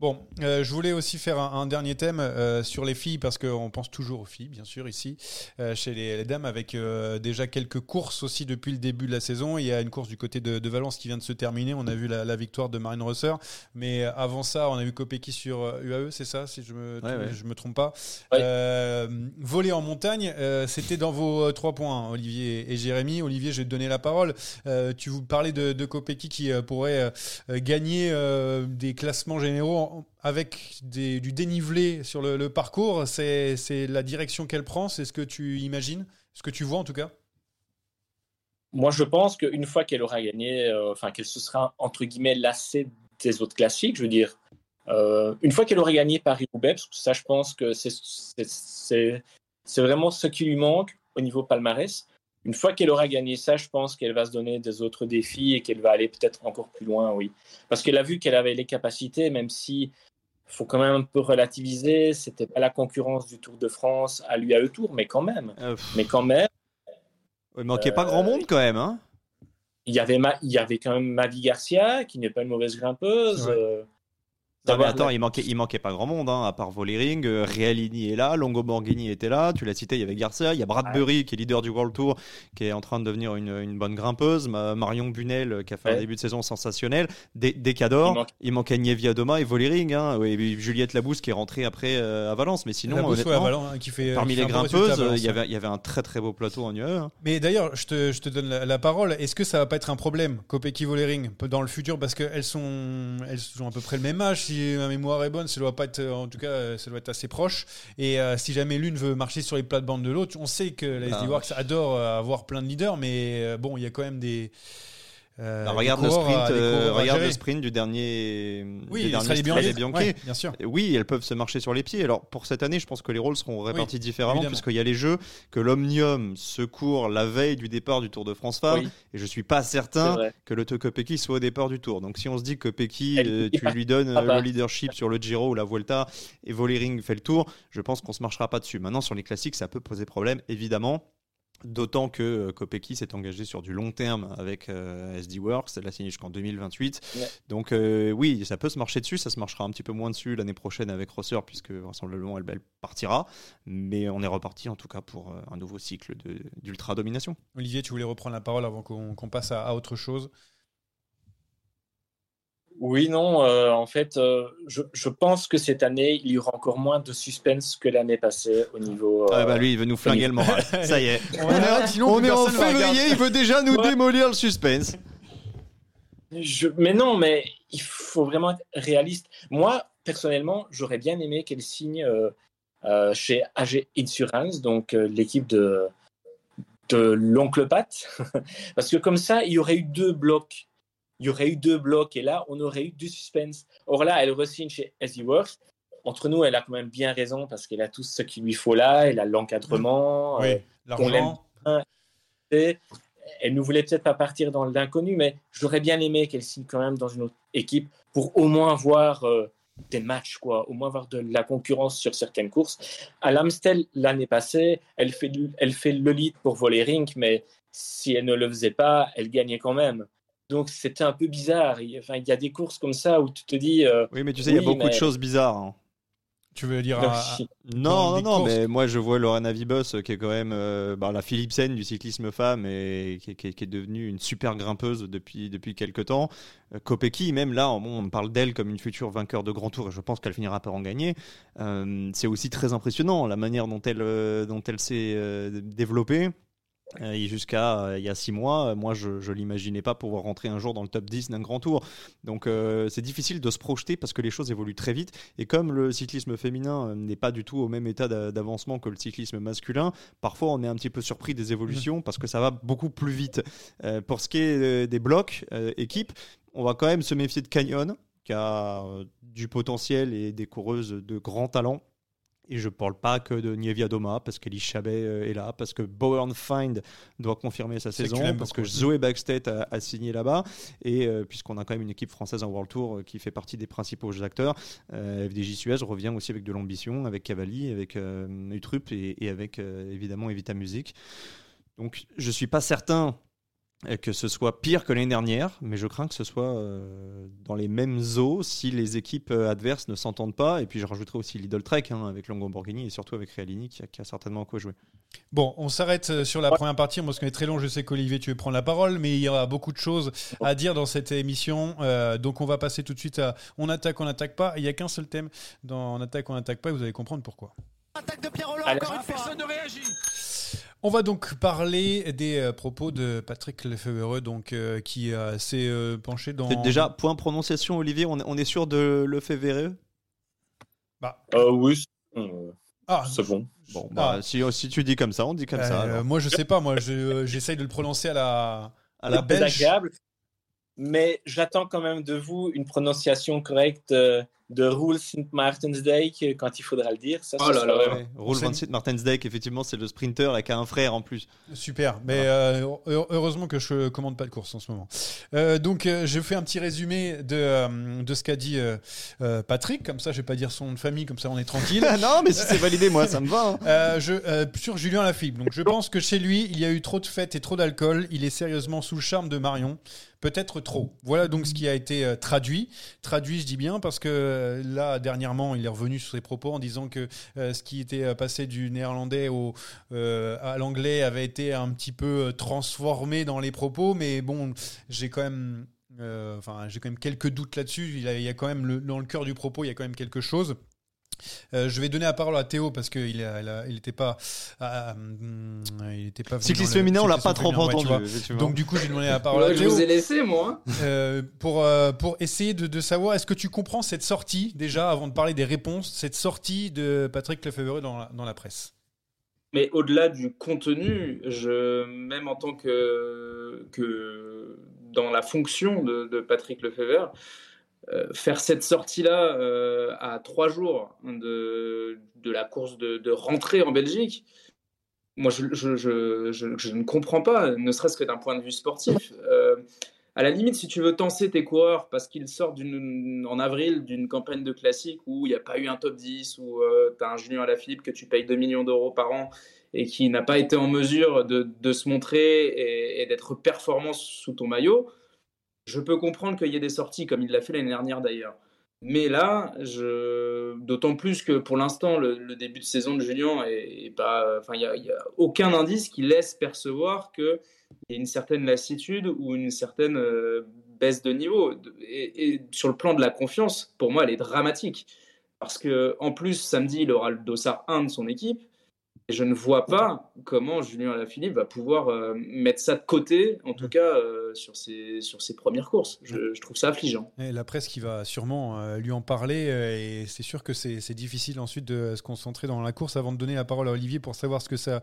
Bon, euh, je voulais aussi faire un, un dernier thème euh, sur les filles parce qu'on pense toujours aux filles, bien sûr, ici, euh, chez les, les dames, avec euh, déjà quelques courses aussi depuis le début de la saison. Il y a une course du côté de, de Valence qui vient de se terminer. On a vu la, la victoire de Marine Rosser, mais avant ça, on a vu Kopecky sur euh, UAE, c'est ça, si je me, Ouais, ouais. je me trompe pas. Ouais. Euh, voler en montagne, euh, c'était dans vos euh, trois points, hein, Olivier et Jérémy. Olivier, je vais te donner la parole. Euh, tu vous parlais de, de Kopecky qui euh, pourrait euh, euh, gagner euh, des classements généraux en- avec du dénivelé sur le, parcours. C'est la direction qu'elle prend, c'est ce que tu imagines, ce que tu vois en tout cas? Moi, je pense qu'une fois qu'elle aura gagné, euh, enfin qu'elle se sera entre guillemets lassée des autres classiques, je veux dire, euh, une fois qu'elle aura gagné Paris-Roubaix, ça, je pense que c'est vraiment ce qui lui manque au niveau palmarès. Une fois qu'elle aura gagné ça, je pense qu'elle va se donner des autres défis et qu'elle va aller peut-être encore plus loin, oui. Parce qu'elle a vu qu'elle avait les capacités, même si faut quand même un peu relativiser, c'était pas la concurrence du Tour de France à lui à eux Tour, mais quand même, Euh, mais quand même. il manquait pas grand monde quand même. Hein il y avait Ma- il y avait quand même Mavi Garcia qui n'est pas une mauvaise grimpeuse. Euh, Non, mais d'avoir attends, la- il manquait, il manquait pas grand monde, hein, à part Volering, euh, Realini est là, Longo Borghini était là, tu l'as cité, il y avait Garcia, il y a Bradbury qui est leader du World Tour, qui est en train de devenir une, une bonne grimpeuse, Ma- Marion Bunel euh, qui a fait un début de saison sensationnel, Des- Decador, Il manque- il manquait Nievia Doma et Volering, hein, et Juliette Labousse qui est rentrée après euh, à Valence, mais sinon, ouais, Valence, hein, qui fait, parmi qui les fait grimpeuses, Valence, il y avait, il y avait un très très beau plateau en UE. hein. Mais d'ailleurs, je te, je te donne la, la parole. Est-ce que ça va pas être un problème, Kopecky Volering, dans le futur Parce qu'elles sont, elles ont à peu près le même âge. Si ma mémoire est bonne, ça doit pas être, en tout cas, euh, ça doit être assez proche. Et euh, si jamais l'une veut marcher sur les plates-bandes de l'autre, on sait que la SD Ah, Works adore euh, avoir plein de leaders, mais euh, bon, il y a quand même des. Euh, Bah, regarde le sprint, euh, à regarde le sprint du dernier, Oui, des derniers. Ouais, bien sûr. Oui, elles peuvent se marcher sur les pieds. Alors pour cette année, je pense que les rôles seront répartis différemment évidemment. puisqu'il y a les jeux que l'Omnium secourt la veille du départ du Tour de France Femmes Oui. et je suis pas certain que le Kopecky soit au départ du Tour. Donc si on se dit que euh, il tu lui donnes Ah euh, bah. le leadership sur le Giro ou la Vuelta et Volering fait le Tour, je pense qu'on se marchera pas dessus. Maintenant sur les classiques, ça peut poser problème évidemment. D'autant que euh, Kopecky s'est engagé sur du long terme avec euh, SD Works, elle l'a signé jusqu'en 2028. Ouais. Donc euh, oui, ça peut se marcher dessus, ça se marchera un petit peu moins dessus l'année prochaine avec Rosser, puisque vraisemblablement elle, elle partira. Mais on est reparti en tout cas pour euh, un nouveau cycle d'ultra-domination. Olivier, tu voulais reprendre la parole avant qu'on passe à, à autre chose. Oui, non, euh, en fait, euh, je, je pense que cette année, il y aura encore moins de suspense que l'année passée au niveau. Ah euh, bah lui, il veut nous flinguer le moral. Ça y est. On est- sinon, on est en février, il veut déjà nous Ouais. démolir le suspense. je- mais non, mais il faut vraiment être réaliste. Moi, personnellement, j'aurais bien aimé qu'elle signe euh, euh, chez AG Insurance, donc euh, l'équipe de, de l'oncle Pat, parce que comme ça, il y aurait eu deux blocs. Il y aurait eu deux blocs et là, on aurait eu du suspense. Or là, elle re-signe chez Works. Entre nous, elle a quand même bien raison parce qu'elle a tout ce qu'il lui faut là. Elle a l'encadrement. Oui, euh, l'aime et elle ne voulait peut-être pas partir dans l'inconnu, mais j'aurais bien aimé qu'elle signe quand même dans une autre équipe pour au moins voir euh, des matchs, quoi, au moins voir de la concurrence sur certaines courses. À l'Amstel, l'année passée, elle fait, elle fait le lead pour Volering, mais si elle ne le faisait pas, elle gagnait quand même. Donc c'était un peu bizarre. Il, enfin, il y a des courses comme ça où tu te dis. euh, Oui, mais tu sais, il y a beaucoup de choses bizarres. hein. Tu veux dire non, à- si- Dans Non, non, non, courses. mais moi je vois Lorena Vibos euh, qui est quand même euh, bah, la Philipsen du cyclisme femme et qui, est- qui est- qui est devenue une super grimpeuse depuis, depuis quelques temps. Euh, Kopecky, même là, bon, on parle d'elle comme une future vainqueur de grand tour et je pense qu'elle finira par en gagner. Euh, c'est aussi très impressionnant la manière dont elle, euh, dont elle s'est euh, développée. Euh, et jusqu'à euh, il y a six mois, euh, moi je ne l'imaginais pas pouvoir rentrer un jour dans le top 10 d'un grand tour. Donc euh, c'est difficile de se projeter parce que les choses évoluent très vite. Et comme le cyclisme féminin n'est pas du tout au même état d'a- d'avancement que le cyclisme masculin, parfois on est un petit peu surpris des évolutions parce que ça va beaucoup plus vite. Pour ce qui est des blocs équipes, on va quand même se méfier de Canyon qui a du potentiel et des coureuses de grand talent. Et je ne parle pas que de Nievia Doma, parce qu'Elise Chabet euh, est là, parce que Bowen Find doit confirmer sa que saison, parce que. Zoé Backstedt a, a signé là-bas, et euh, puisqu'on a quand même une équipe française en World Tour euh, qui fait partie des principaux acteurs, euh, FDJ Suez revient aussi avec de l'ambition, avec Cavalli, avec Utrup et, et avec évidemment Evita Music. Donc je ne suis pas certain que ce soit pire que l'année dernière, mais je crains que ce soit euh, dans les mêmes eaux si les équipes euh, adverses ne s'entendent pas. Et puis je rajouterai aussi Lidl Trek hein, avec Longo Borghini et surtout avec Realini qui a, qui a certainement quoi jouer. Bon, on s'arrête euh, sur la première partie parce qu'on est très long. Je sais qu'Olivier, tu veux prendre la parole, mais il y aura beaucoup de choses à dire dans cette émission. Euh, donc, on va passer tout de suite à on attaque, on n'attaque pas. Il n'y a qu'un seul thème dans on attaque, on n'attaque pas. Et vous allez comprendre pourquoi. Attaque de Pierre Roland, encore une fois. Personne ne réagit. On va donc parler des euh, propos de Patrick Lefebvre, donc euh, qui euh, s'est euh, penché dans. Déjà, point prononciation, Olivier, on, est- on est sûr de le fait verreux Bah, Euh, oui, c'est- ah, c'est bon. Bon, bah, Ah. si, si tu dis comme ça, on dit comme ça. alors. moi, je sais pas. Moi, je- j'essaye de le prononcer à la à la belge. agréable. Mais j'attends quand même de vous une prononciation correcte euh, de Rule St. Martin's Day que- quand il faudra le dire. Ça, Oh là Ouais, van une- Sint Martensdijk, effectivement, c'est le sprinter et qui a un frère en plus. Super, mais euh, heu- heureusement que je commande pas de course en ce moment. Euh, donc euh, je fais un petit résumé de, euh, de ce qu'a dit euh, euh, Patrick, comme ça je vais pas dire son nom de famille, comme ça on est tranquille. Ah non, mais si c'est validé, moi, ça me va. hein. Euh, je, euh, sur Julien Lafilippe. Donc je pense que chez lui, il y a eu trop de fêtes et trop d'alcool. Il est sérieusement sous le charme de Marion. Peut-être trop. Voilà donc ce qui a été euh, traduit. Traduit, je dis bien, parce que euh, là, dernièrement, il est revenu sur ses propos en disant que euh, ce qui était passé du néerlandais au, à l'anglais avait été un petit peu transformé dans les propos. Mais bon, j'ai quand même. quelques doutes là-dessus. Il, y a quand même dans le cœur du propos, il y a quand même quelque chose. Euh, je vais donner la parole à Théo parce qu'il n'était pas, ah, hum, il était pas. venu Cycliste dans le- féminin, on l'a pas trop ouais, entendu. effectivement. Donc du coup, j'ai demandé la parole Ouais, à je Théo vous ai laissé, moi. hein. euh, pour euh, pour essayer de, de savoir est-ce que tu comprends cette sortie déjà avant de parler des réponses, cette sortie de Patrick Lefebvre dans la, dans la presse? Mais au-delà du contenu, je, même en tant que, que dans la fonction de, de Patrick Lefebvre, euh, faire cette sortie-là euh, à trois jours de, la course de, rentrée en Belgique, moi je, ne comprends pas, ne serait-ce que d'un point de vue sportif. Euh, à la limite, si tu veux tenser tes coureurs parce qu'ils sortent en avril d'une campagne de classique où il n'y a pas eu un top 10, où tu as un Julien Alaphilippe que tu payes 2 millions d'euros par an et qui n'a pas été en mesure de, de se montrer et, et d'être performant sous ton maillot, je peux comprendre qu'il y ait des sorties comme il l'a fait l'année dernière d'ailleurs. Mais là, d'autant plus que pour l'instant, le, début de saison de Julien est, pas. Enfin, il n'y a, aucun indice qui laisse percevoir qu'il y a une certaine lassitude ou une certaine euh, baisse de niveau. Et, et sur le plan de la confiance, pour moi, elle est dramatique. Parce que en plus, samedi, il aura le dossard 1 de son équipe. Et je ne vois pas comment Julien Alaphilippe va pouvoir euh, mettre ça de côté, en tout cas euh, sur, ses, sur ses premières courses. Je, je trouve ça affligeant. Et la presse qui va sûrement euh, lui en parler et c'est sûr que c'est difficile ensuite de se concentrer dans la course avant de donner la parole à Olivier pour savoir ce que ça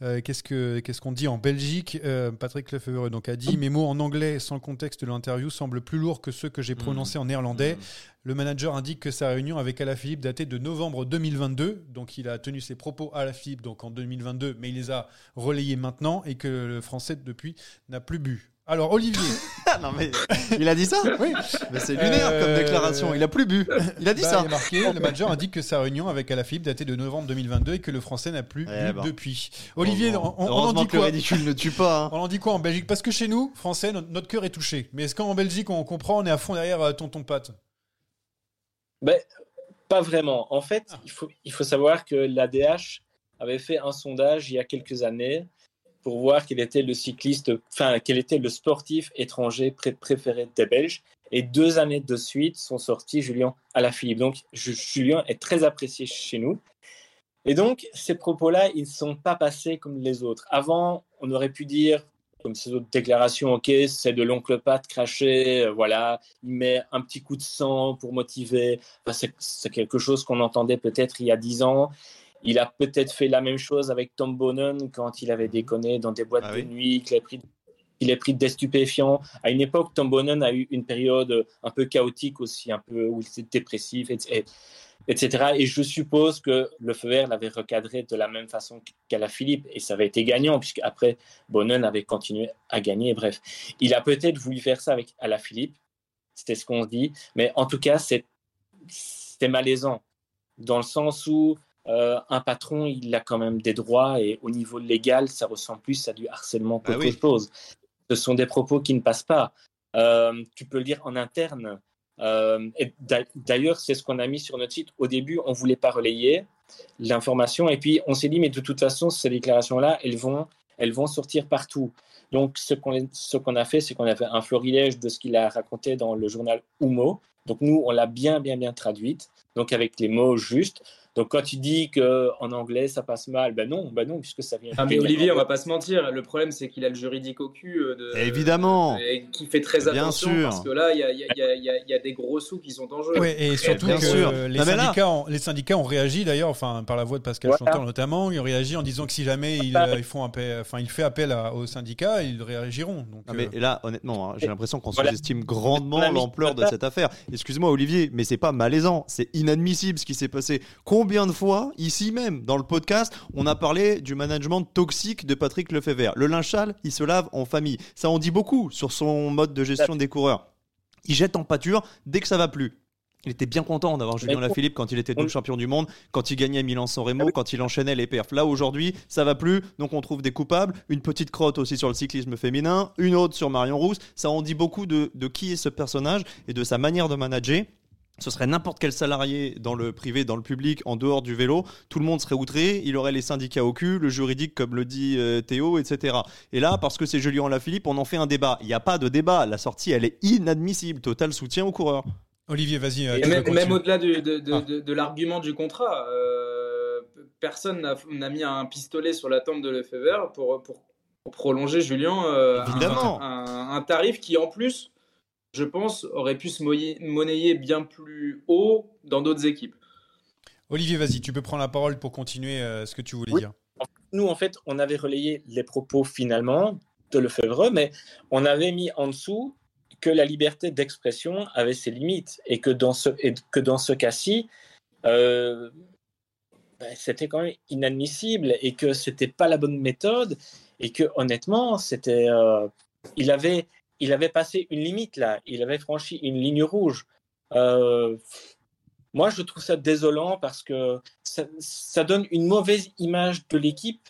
qu'est-ce que qu'est-ce qu'on dit en Belgique. Patrick Lefebvre donc a dit mes mots en anglais sans contexte de l'interview semblent plus lourds que ceux que j'ai prononcés en néerlandais. Le manager indique que sa réunion avec Alaphilippe datait de novembre 2022, donc il a tenu ses propos à Alaphilippe donc en 2022, mais il les a relayés maintenant et que le Français depuis n'a plus bu. Alors Olivier, Ah, non, mais il a dit ça oui, Mais c'est lunaire comme Euh, déclaration. Il a plus bu. Il a dit Bah, ça. Il est marqué, le manager indique que sa réunion avec Alaphilippe datait de novembre 2022 et que le français n'a plus Eh bu ben. depuis. Olivier, on, en dit quoi ridicule ne tue pas. hein. On en dit quoi en Belgique? Parce que chez nous, français, notre, notre cœur est touché. Mais est-ce qu'en Belgique, on comprend, on est à fond derrière euh, tonton Pat? Ben, pas vraiment. En fait, il, faut, il faut savoir que l'ADH avait fait un sondage il y a quelques années pour voir quel était le cycliste, enfin, quel était le sportif étranger pré- préféré des Belges. Et deux années de suite sont sortis Julien Alaphilippe. Donc, Ju- Julien est très apprécié chez nous. Et donc, ces propos-là, ils ne sont pas passés comme les autres. Avant, on aurait pu dire, comme ces autres déclarations, ok, c'est de l'oncle Pat craché, euh, voilà, il met un petit coup de sang pour motiver. Enfin, c'est- quelque chose qu'on entendait peut-être il y a dix ans. Il a peut-être fait la même chose avec Tom Bonnen quand il avait déconné dans des boîtes Ah de oui. nuit, qu'il a pris il est pris des stupéfiants. À une époque, Tom Bonnen a eu une période un peu chaotique aussi, un peu où il était dépressif, et- et- etc. Et je suppose que le feu vert l'avait recadré de la même façon qu'à la Philippe, et ça avait été gagnant, puisque après Bonnen avait continué à gagner. Bref, il a peut-être voulu faire ça avec à la Philippe, c'était ce qu'on se dit, mais en tout cas, c'est malaisant, dans le sens où euh, un patron, il a quand même des droits, et au niveau légal, ça ressemble plus à du harcèlement Ah qu'autre oui. chose. Ce sont des propos qui ne passent pas. Euh, tu peux le dire en interne. Euh, D'ailleurs, c'est ce qu'on a mis sur notre site. Au début, on voulait pas relayer l'information, et puis on s'est dit, mais de toute façon, ces déclarations-là, elles vont, elles vont sortir partout. Donc, ce qu'on ce qu'on a fait, c'est qu'on a fait un florilège de ce qu'il a raconté dans le journal Humo. Donc, nous, on l'a bien, bien, bien traduite, donc avec les mots justes. Donc, quand tu dis que en anglais ça passe mal, ben non, ben non, puisque ça vient. Ah, mais Olivier, on va pas se mentir, le problème c'est qu'il a le juridique au cul. euh, De, Évidemment. Et qui fait très Bien attention sûr. parce que là, il y a, y y y des gros sous qui sont en jeu. Ouais, et surtout bien que sûr. les, Non, syndicats ont, les syndicats ont réagi d'ailleurs, enfin par la voix de Pascal Voilà. Chanteur notamment, ils ont réagi en disant que si jamais ils, euh, ils font appel, enfin il fait appel à- aux syndicats, ils réagiront. Donc, Non, mais euh, là, honnêtement, hein, j'ai l'impression qu'on Voilà. sous-estime grandement l'ampleur de cette affaire. Excuse-moi, Olivier, mais c'est pas malaisant, c'est inadmissible ce qui s'est passé. Combien de fois, ici même, dans le podcast, on a parlé du management toxique de Patrick Lefebvre Le linge sale, il se lave en famille. Ça en dit beaucoup sur son mode de gestion des coureurs. Il jette en pâture dès que ça va plus. Il était bien content d'avoir Julien Lafilippe quand il était double on- champion du monde, quand il gagnait Milan-San Remo, Ah quand il enchaînait les perfs. Là aujourd'hui, ça va plus, donc on trouve des coupables. Une petite crotte aussi sur le cyclisme féminin, une autre sur Marion Rousse. Ça en dit beaucoup de, de qui est ce personnage et de sa manière de manager. Ce serait n'importe quel salarié dans le privé, dans le public, en dehors du vélo. Tout le monde serait outré. Il aurait les syndicats au cul, le juridique, comme le dit euh, Théo, etc. Et là, parce que c'est Julien Lafilippe, on en fait un débat. Il n'y a pas de débat. La sortie, elle est inadmissible. Total soutien aux coureurs. Olivier, vas-y. euh, même, même au-delà du- de, de- Ah. de- de l'argument du contrat, euh, personne n'a mis un pistolet sur la tempe de Lefebvre pour, pour, pour prolonger Julien euh. Un, un tarif qui en plus, je pense, aurait pu se monnayer bien plus haut dans d'autres équipes. Olivier, vas-y, tu peux prendre la parole pour continuer euh, ce que tu voulais Oui. dire. Nous, en fait, on avait relayé les propos finalement de Lefebvre, mais on avait mis en dessous que la liberté d'expression avait ses limites et que dans ce, et que dans ce cas-ci, euh, ben, c'était quand même inadmissible et que c'était pas la bonne méthode et que honnêtement, c'était, euh, il avait, il avait passé une limite là, il avait franchi une ligne rouge. Euh, moi, je trouve ça désolant parce que ça, ça donne une mauvaise image de l'équipe,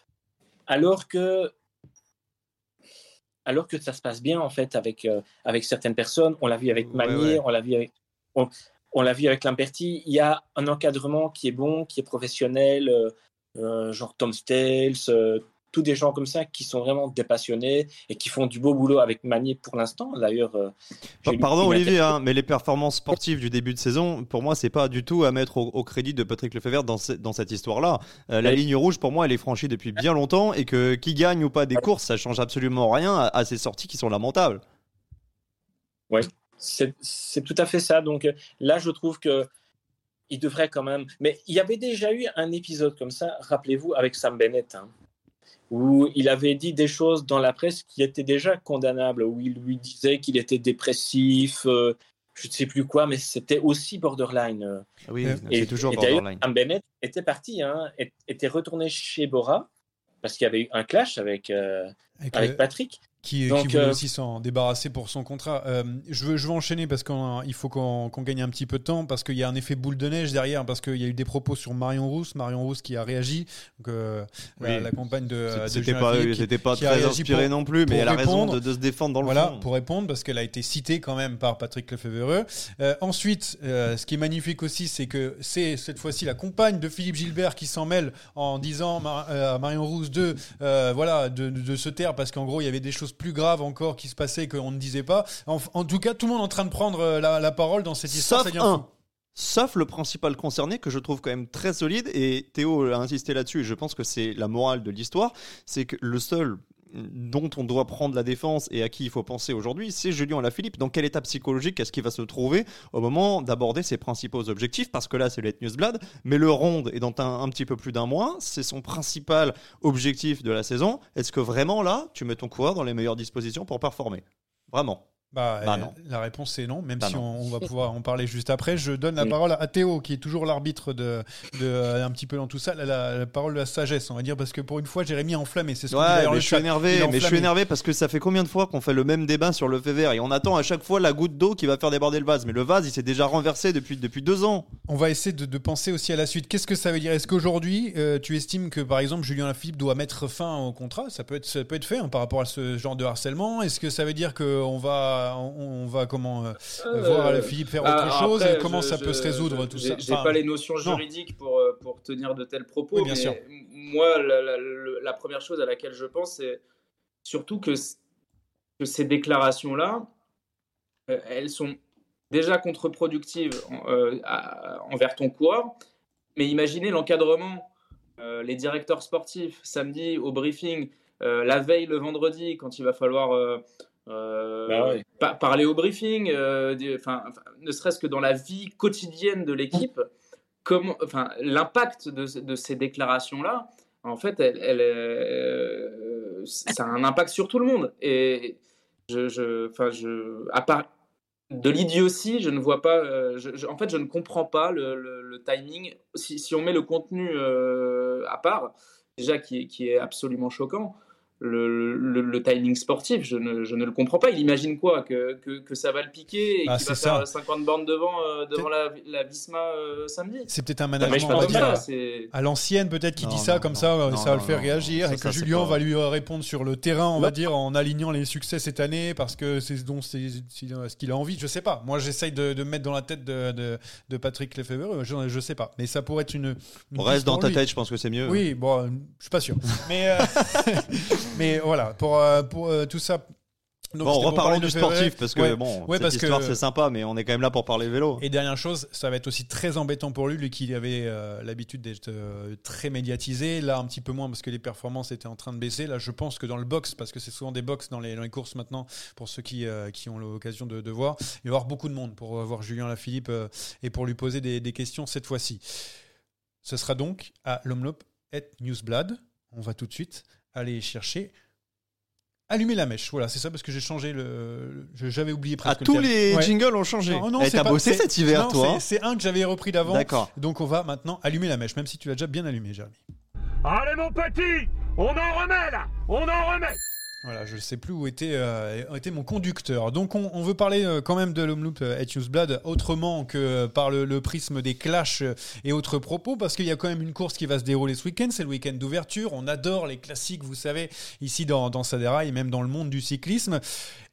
alors que, alors que ça se passe bien en fait avec, euh, avec certaines personnes. On l'a vu avec Manier, ouais. on l'a vu avec, on, on l'a vu avec Lamperti. Il y a un encadrement qui est bon, qui est professionnel, euh, genre Tom Stales, tous des gens comme ça qui sont vraiment des passionnés et qui font du beau boulot avec Manier pour l'instant. D'ailleurs, euh, Pardon Olivier, hein, mais les performances sportives du début de saison, pour moi, c'est pas du tout à mettre au, au crédit de Patrick Lefebvre dans, ce- dans cette histoire-là. Euh, la Oui. ligne rouge, pour moi, elle est franchie depuis bien longtemps et que qui gagne ou pas des courses, ça change absolument rien à, à ces sorties qui sont lamentables. C'est c'est tout à fait ça. Donc là, je trouve que il devrait quand même. Mais il y avait déjà eu un épisode comme ça, rappelez-vous, avec Sam Bennett, hein, où il avait dit des choses dans la presse qui étaient déjà condamnables, où il lui disait qu'il était dépressif, euh, je ne sais plus quoi, mais c'était aussi borderline. Ah Oui, c'est toujours et d'ailleurs, borderline. Sam Bennett était parti, hein, était retourné chez Bora parce qu'il y avait eu un clash avec, euh, Avec, avec euh, Patrick. Qui, Donc, qui voulait euh, aussi s'en débarrasser pour son contrat. Euh, je, veux, je veux enchaîner parce qu'il faut qu'on qu'on gagne un petit peu de temps parce qu'il y a un effet boule de neige derrière parce qu'il y a eu des propos sur Marion Rousse, Marion Rousse qui a réagi, donc, euh, la, Oui. la compagne de, C'était pas, qui- c'était pas qui très réagi inspiré pour- non plus, mais elle a raison de, de se défendre dans le voilà, fond. pour répondre, parce qu'elle a été citée quand même par Patrick Lefebvre. Euh, ensuite, euh, ce qui est magnifique aussi, c'est que c'est cette fois-ci la compagne de Philippe Gilbert qui s'en mêle en disant Mar- euh, à Marion Rousse de, euh, voilà, de, de- de se taire parce qu'en gros, il y avait des choses plus graves encore qui se passaient qu'on ne disait pas. En, en tout cas, tout le monde est en train de prendre euh, la, la parole dans cette histoire. Sauf ça devient fou. un. Sauf le principal concerné que je trouve quand même très solide et Théo a insisté là-dessus et je pense que c'est la morale de l'histoire, c'est que le seul dont on doit prendre la défense et à qui il faut penser aujourd'hui, c'est Julien Alaphilippe. Dans quel état psychologique est-ce qu'il va se trouver au moment d'aborder ses principaux objectifs? Parce que là, c'est le Newsblad, mais le Ronde est dans un, un petit peu plus d'un mois. C'est son principal objectif de la saison. Est-ce que vraiment là, tu mets ton coureur dans les meilleures dispositions pour performer? Vraiment bah, Bah euh, non. La réponse est non, même Bah si non. On, on va pouvoir en parler juste après. Je donne la parole à Théo, qui est toujours l'arbitre de, de, euh, un petit peu dans tout ça, la, la- la parole de la sagesse, on va dire, parce que pour une fois, Jérémy est enflammé. C'est ce qu'on dit Ouais, mais je suis énervé, Il est mais je suis énervé parce que ça fait combien de fois qu'on fait le même débat sur le fait vert? Et on attend à chaque fois la goutte d'eau qui va faire déborder le vase. Mais le vase, il s'est déjà renversé depuis, depuis deux ans. On va essayer de, de penser aussi à la suite. Qu'est-ce que ça veut dire? Est-ce qu'aujourd'hui, euh, tu estimes que par exemple Julien Lafilippe doit mettre fin au contrat? Ça peut être, ça peut être fait hein, par rapport à ce genre de harcèlement. Est-ce que ça veut dire qu'on va, on, on va comment euh, Euh, voir Lafilippe faire ah, autre chose et Comment je- ça peut se résoudre je- tout ça J'ai Enfin, pas les notions juridiques pour, euh, pour tenir de tels propos. Oui, bien mais sûr. m- Moi, la, la- le- la première chose à laquelle je pense, c'est surtout que, ces déclarations-là, euh, elles sont déjà contre-productives euh, envers ton coureur. Mais imaginez l'encadrement, euh, les directeurs sportifs, samedi au briefing, euh, la veille le vendredi, quand il va falloir euh, Bah ouais. pa- parler au briefing, euh, enfin, ne serait-ce que dans la vie quotidienne de l'équipe, enfin, l'impact de, de ces déclarations-là, en fait, elle, elle, euh, ça a un impact sur tout le monde. Et je, je, enfin, je, à part de l'idiotie, je ne vois pas. je- je- en fait, je ne comprends pas le, le- le timing. Si, si on met le contenu à part, déjà qui est absolument choquant, le, le- le timing sportif, je ne, je ne le comprends pas. Il imagine quoi que, que, que ça va le piquer et Ah, qu'il va faire ça. 50 bornes devant, euh, devant la, la Visma euh, samedi C'est peut-être un Non, management, on pense va comme dire, ça, à- l'ancienne peut-être qui Non, dit ça non, comme non. ça, Non, ça va le non, faire non, réagir ça, et que Julien pas- va lui euh, répondre sur le terrain, on va dire, en alignant les succès cette année parce que c'est ce dont c'est c'est ce qu'il a envie. Je sais pas. Moi, j'essaye de, de me mettre dans la tête de, de, de Patrick Lefebvre. Je, je sais pas, mais ça pourrait être une. une On reste dans ta lui. tête, je pense que c'est mieux. Oui, bon, je suis pas sûr. mais, euh, mais voilà, pour, euh, pour euh, tout ça. Donc, Bon, reparlons du sportif parce que Ouais. bon, Ouais, cette parce histoire que- c'est sympa, mais on est quand même là pour parler vélo. Et dernière chose, ça va être aussi très embêtant pour lui, lui qui avait euh, l'habitude d'être euh, très médiatisé. Là, un petit peu moins parce que les performances étaient en train de baisser. Là, je pense que dans le box, parce que c'est souvent des box dans les, dans les courses maintenant, pour ceux qui, euh, qui ont l'occasion de, de voir, il va y avoir beaucoup de monde pour voir Julien Lafilippe et pour lui poser des, des questions cette fois-ci. Ce sera donc à l'Omloop et Newsblad. On va tout de suite aller chercher. Allumer la mèche, voilà, c'est ça parce que j'ai changé le. je- J'avais oublié Ah, presque. le tous les Ouais. jingles ont changé. Non, non, Eh, c'est T'as pas- bossé c'est- cet hiver, non, toi hein c'est- C'est un que j'avais repris d'avant. D'accord. Donc on va maintenant allumer la mèche, même si tu l'as déjà bien allumé, Jérémy. Allez mon petit, on en remet là, on en remet. Voilà, je ne sais plus où était, euh, était mon conducteur. Donc on, veut parler euh, quand même de l'Omloop euh, at Newsblad autrement que par le, prisme des clashs euh, et autres propos, parce qu'il y a quand même une course qui va se dérouler ce week-end, c'est le week-end d'ouverture. On adore les classiques, vous savez, ici dans, dans Sadera et même dans le monde du cyclisme.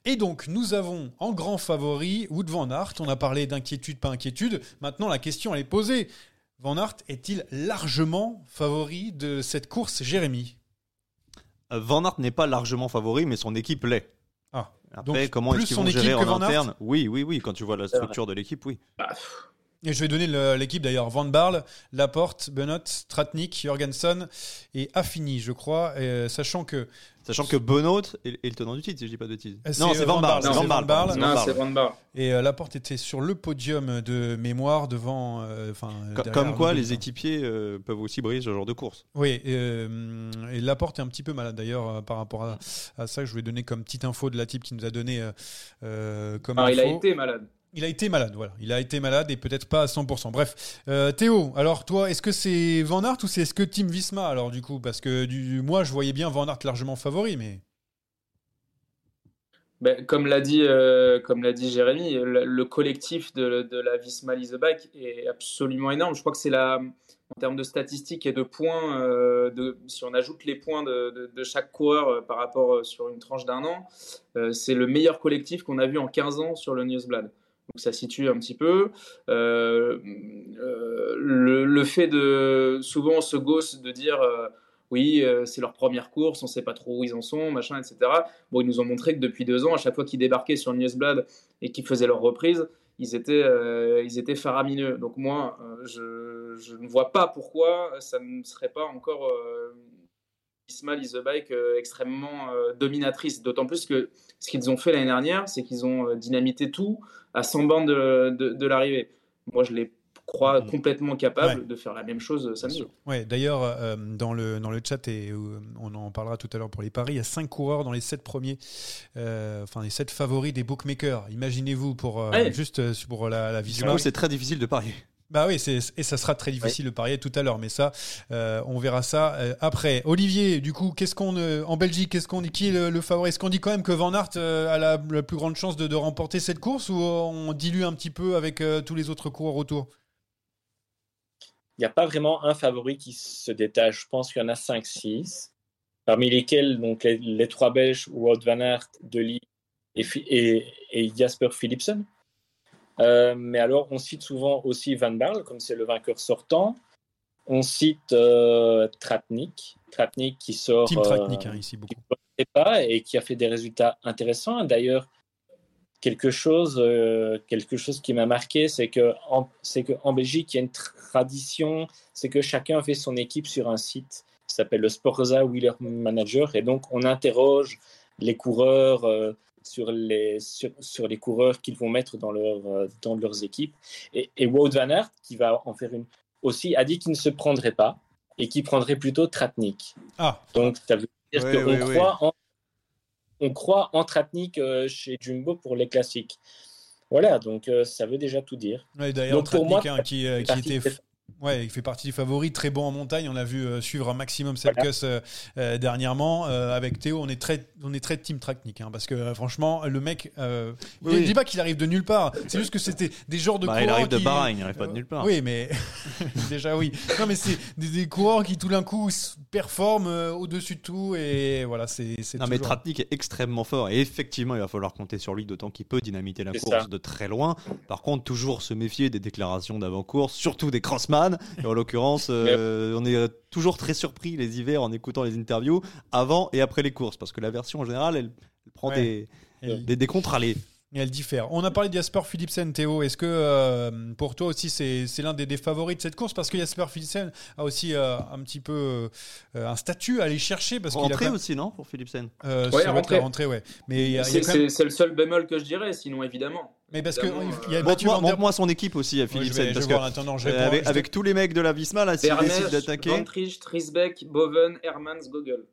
Et donc, nous avons en grand favori Wood Van Aert. On a parlé d'inquiétude, pas inquiétude. Maintenant, la question, est posée. Van Aert est-il largement favori de cette course, Jérémy? Euh, Van Aert n'est pas largement favori, mais son équipe l'est. Ah, Après, donc comment est-ce qu'ils vont gérer que en interne? Oui, oui, oui. Quand tu vois la structure de l'équipe, oui. bah, Et je vais donner l'équipe d'ailleurs. Van Barle, Laporte, Benoît, Stratnik, Jorgensen et Affini, je crois. euh, sachant que Sachant que Benoît est, est le tenant du titre, si je dis pas de bêtises. Euh, Non, c'est c'est Van Barle. Barle, c'est Van Barle. Barle. non, Barle. c'est Van Bar. et euh, Laporte était sur le podium de mémoire devant. euh, euh, Co- Comme quoi, les équipiers euh, peuvent aussi briller ce genre de course. Oui, euh, et Laporte est un petit peu malade d'ailleurs euh, par rapport à, à ça. Je vais donner comme petite info de la type qui nous a donné euh, euh, comme Alors, il a info. été malade. Il a été malade, voilà. Il a été malade et peut-être pas à 100%. Bref, Euh, Théo, alors toi, est-ce que c'est Van Aert ou c'est est-ce que Team Visma alors du coup? Parce que moi, je voyais bien Van Aert largement favori, mais Ben, comme l'a dit, euh, comme l'a dit Jérémy, le, le collectif de, la Visma Leaseback est absolument énorme. Je crois que c'est la, en termes de statistiques et de points, euh, si on ajoute les points de, chaque coureur par rapport sur une tranche d'un an, c'est le meilleur collectif qu'on a vu en 15 ans sur le Newsblad. Donc ça situe un petit peu. Euh, euh, le, fait de souvent se gosse de dire euh, oui c'est leur première course, on sait pas trop où ils en sont, machin, etc. Bon ils nous ont montré que depuis deux ans, à chaque fois qu'ils débarquaient sur le Newsblad et qu'ils faisaient leur reprise, ils étaient, ils étaient faramineux. Donc moi je ne vois pas pourquoi ça ne serait pas encore euh, une Visma Lease the Bike euh, extrêmement euh, dominatrice. D'autant plus que ce qu'ils ont fait l'année dernière, c'est qu'ils ont euh, dynamité tout à 100 bandes de, de, de l'arrivée. Moi, je les crois complètement capables Ouais. de faire la même chose samedi. Ouais, d'ailleurs, euh, dans, le, dans le chat, et euh, on en parlera tout à l'heure pour les paris, il y a 5 coureurs dans les 7 premiers, euh, enfin les 7 favoris des bookmakers. Imaginez-vous pour euh, Ouais. juste pour la, la Du Visma. coup, c'est très difficile de parier. Bah oui, et ça sera très difficile de parier tout à l'heure, mais ça, euh, on verra ça euh, après. Olivier, du coup, qu'est-ce qu'on euh, en Belgique, qu'est-ce qu'on dit qui est le, le favori? Est-ce qu'on dit quand même que Van Aert a la, la plus grande chance de, de remporter cette course ou on dilue un petit peu avec tous les autres coureurs autour? Il n'y a pas vraiment un favori qui se détache. Je pense qu'il y en a 5-6, parmi lesquels donc, les, les trois Belges, Wout van Aert, Deli et, et Jasper Philipsen. Euh, mais alors, on cite souvent aussi Van Barle, comme c'est le vainqueur sortant. On cite euh, Tratnik, Tratnik qui sort Team euh, Tratnik, hein, ici, beaucoup. pas et qui a fait des résultats intéressants. D'ailleurs, quelque chose, euh, quelque chose qui m'a marqué, c'est que en, c'est que en Belgique, il y a une tradition, c'est que chacun fait son équipe sur un site qui s'appelle le Sporza Wheeler Manager, et donc on interroge les coureurs euh, sur les sur, sur les coureurs qu'ils vont mettre dans leur euh, dans leurs équipes. Et, et Wout van Aert, qui va en faire une aussi, a dit qu'il ne se prendrait pas et qu'il prendrait plutôt Tratnik. Ah, Donc, ça veut dire qu'on croit en on croit en Tratnik euh, chez Jumbo pour les classiques. Voilà, donc euh, ça veut déjà tout dire. ouais, d'ailleurs, pour moi, Tratnik, hein, qui, euh, était Ouais, il fait partie des favoris, très bon en montagne. On a vu euh, suivre un maximum. Sepkus euh, euh, dernièrement. Euh, avec Théo, on est très, on est très team Traknik, hein, parce que euh, franchement, le mec, euh, Oui, je oui. dis pas qu'il arrive de nulle part. C'est juste que c'était des genres de Bah, coureurs il arrive de qui- Bahreïn, il arrive pas de nulle part. Oui, mais déjà oui. Non, mais c'est des, des coureurs qui tout d'un coup performent euh, au-dessus de tout et voilà, c'est. Non mais toujours- Tratnik est extrêmement fort et effectivement il va falloir compter sur lui d'autant qu'il peut dynamiter la course ça. de très loin. Par contre toujours se méfier des déclarations d'avant-course, surtout des crossman. Et en l'occurrence euh, on est toujours très surpris les hivers en écoutant les interviews avant et après les courses parce que la version en général elle, elle prend Ouais. des, Elle- des, des contre-allées. Et elle diffère. On a parlé de Jasper Philipsen, Théo. Est-ce que euh, pour toi aussi c'est c'est l'un des, des favoris de cette course? Parce que Jasper Philipsen a aussi euh, un petit peu euh, un statut à aller chercher. Parce qu'il a Rentrée même- aussi non pour Philipsen? Euh, Ouais, rentrée. rentrée, ouais. Mais a, a C'est même- c'est- c'est le seul bémol que je dirais, sinon évidemment. Mais parce que Évidemment, il y a euh, Mathieu Van Der- montre-moi son équipe aussi à Ouais, je Philipsen vais- je parce vais que voir, attends, non, je euh, avec, je- avec tous les mecs de la Visma là s'ils décident Vermeer, d'attaquer Van Tricht, Trisbeck, Boven, Hermans, Gogol.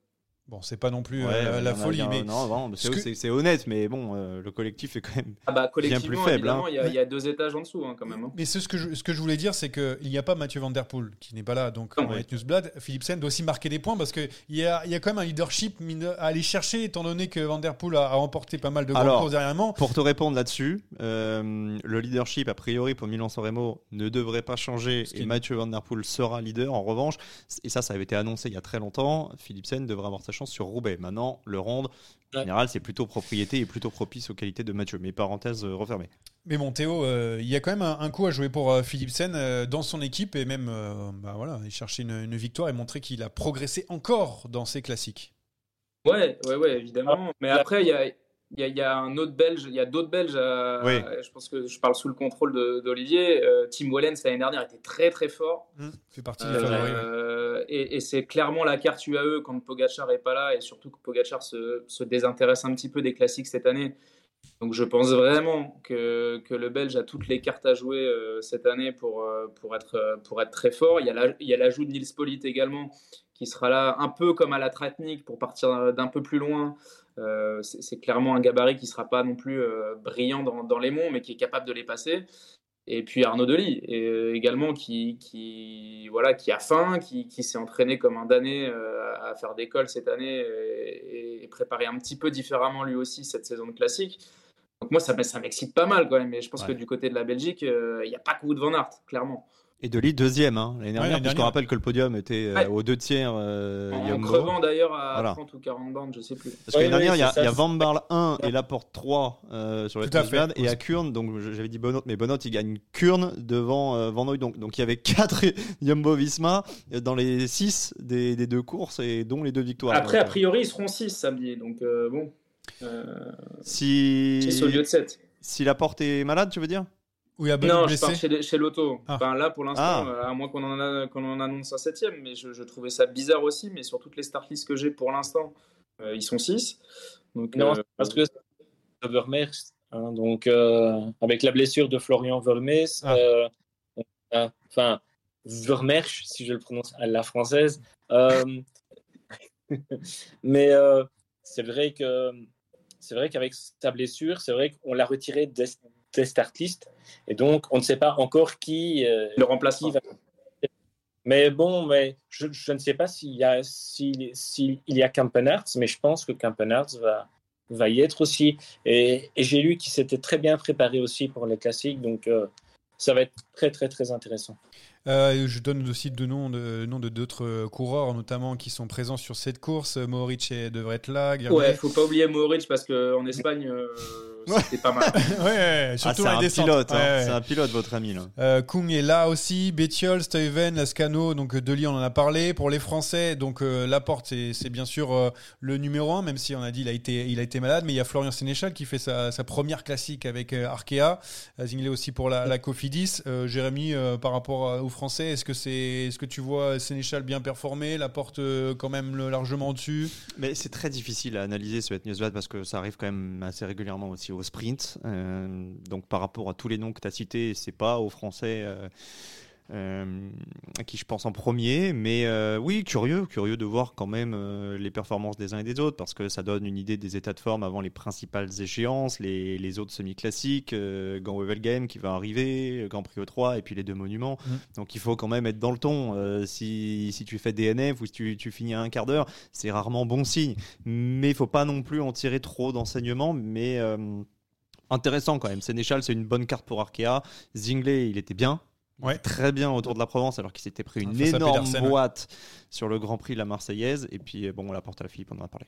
Bon, c'est pas non plus Ouais, euh, la folie, il y en a- mais non, c'est honnête, mais bon, euh, le collectif est quand même. Ah bah Bien plus faible, hein. il y, a- il y a deux étages en dessous hein, quand même. hein. Mais ce, que je, ce que je voulais dire, c'est qu'il n'y a pas Mathieu Van Der Poel qui n'est pas là, donc Non, on va être Newsblad. Philipsen doit aussi marquer des points parce qu'il y a, il y a quand même un leadership à aller chercher, étant donné que Van Der Poel a, a remporté pas mal de grandes Alors, courses dernièrement. Pour te répondre là-dessus, euh, le leadership, a priori, pour Milan-San Remo, ne devrait pas changer et Mathieu Van Der Poel sera leader. En revanche, et ça, ça avait été annoncé il y a très longtemps, Philipsen devrait avoir sa chance sur Roubaix. Maintenant, le Ronde, en Ouais. général, c'est plutôt propriété et plutôt propice aux qualités de Mathieu. Mais parenthèse euh, refermée. Mais bon, Théo, euh, il y a quand même un, un coup à jouer pour euh, Philipsen euh, dans son équipe et même euh, bah voilà, chercher une, une victoire et montrer qu'il a progressé encore dans ses classiques. Ouais, ouais, ouais, évidemment. Mais après, il y a, il y, a, il y a un autre Belge, il y a d'autres Belges. à- Oui. Je pense que je parle sous le contrôle d'Olivier. Euh, Tim Wellens l'année dernière était très très fort. Hum, fait partie des Euh, et et c'est clairement la carte UAE quand Pogachar est pas là et surtout que Pogachar se, se désintéresse un petit peu des classiques cette année. Donc je pense vraiment que, que le Belge a toutes les cartes à jouer euh, cette année pour, euh, pour, être, euh, pour être très fort. Il y a la- il y a l'ajout de Nils Polite également qui sera là un peu comme à la Tratnik pour partir d'un peu plus loin. Euh, c'est clairement un gabarit qui sera pas non plus euh, brillant dans, dans les monts mais qui est capable de les passer. Et puis Arnaud Delis et, euh, également qui, qui, voilà, qui a faim, qui, qui s'est entraîné comme un damné euh, à faire d'école cette année et, et préparé un petit peu différemment lui aussi cette saison de classique. Donc moi, ça, m'excite pas mal quand même. Mais je pense Ouais. que du côté de la Belgique, il n'y a pas que Wout van Aert, clairement. Et de deuxième hein, l'année dernière, puisqu'on rappelle que le podium était euh, Ouais. aux deux tiers euh, en crevant d'ailleurs à Voilà. 30 ou 40 bandes, je sais plus. Parce que l'année dernière, il y a, ça, y Van Barle 1 et Laporte 3 euh, sur Twisblad, fait. et à Kurn, donc j'avais dit Bonot, mais Bonot il gagne Kurn devant euh, Van Hooy, donc, donc il y avait 4 Jumbo Visma dans les 6 des, des deux courses et dont les deux victoires. Après, Donc, a euh, priori, ils seront 6 samedi. Donc euh, bon, euh, si, 6 au lieu de 7. si Laporte est malade, tu veux dire? Où il y a Benoît Non, je pars chez, chez Lotto. Ah. Enfin, là, pour l'instant, Ah. euh, à moins qu'on en, a- qu'on en annonce un septième, mais je, je trouvais ça bizarre aussi. Mais sur toutes les start lists que j'ai pour l'instant, euh, ils sont six. Donc, Non, euh, parce que c'est Vermeers, hein, donc euh, avec la blessure de Florian Vermeers, Ah. euh, enfin Vermeersch, si je le prononce à la française. euh, mais euh, c'est vrai que c'est vrai qu'avec sa blessure, c'est vrai qu'on l'a retiré des, des start lists et donc on ne sait pas encore qui euh, le qui va. Mais bon, mais je, je ne sais pas s'il y a s'il s'il y a Campenarts, mais je pense que Campenarts va va y être aussi. Et, et j'ai lu qu'il s'était très bien préparé aussi pour les classiques, donc euh, ça va être très très très intéressant. Euh, je donne aussi deux noms de noms de d'autres euh, coureurs, notamment qui sont présents sur cette course. Mohoric et devrait être là. Ouais, Guerdet. faut pas oublier Mohoric parce qu'en Espagne, euh, c'était pas mal. ouais, ouais, Ah, surtout c'est un pilote, hein. Ouais, ouais. c'est un pilote votre ami là. Euh, Kung est là aussi, Bettiol, Stuyven, Lascano, donc euh, Deli on en a parlé. Pour les Français, donc euh, Laporte c'est bien sûr euh, le numéro un, même si on a dit il a été il a été malade, mais il y a Florian Sénéchal qui fait sa, sa première classique avec euh, Arkea, Euh, Zinglé aussi pour la, la Cofidis. Euh, Jérémy, euh, par rapport à- aux Français, est-ce que c'est est-ce que tu vois Sénéchal bien performé, Laporte euh, quand même largement au-dessus? Mais c'est très difficile à analyser ce Newsblad parce que ça arrive quand même assez régulièrement aussi au sprint. Euh, donc par rapport à tous les noms que tu as cités, c'est pas aux Français euh, euh, à qui je pense en premier. Mais euh, oui, curieux, curieux de voir quand même euh, les performances des uns et des autres parce que ça donne une idée des états de forme avant les principales échéances, les, les autres semi-classiques, euh, Gand Wevelgem qui va arriver, Grand Prix E3 et puis les deux monuments. Mhm. Donc il faut quand même être dans le ton. Euh, si, si tu fais DNF ou si tu, tu finis à un quart d'heure, c'est rarement bon signe. Mais il faut pas non plus en tirer trop d'enseignements. Mais euh, intéressant quand même. Sénéchal, c'est une bonne carte pour Arkea. Zingley, il était bien. Ouais. Très bien autour de la Provence, alors qu'il s'était pris une énorme boîte sur le Grand Prix de la Marseillaise. Et puis, bon, on la porte à la Philippe, on en a parlé.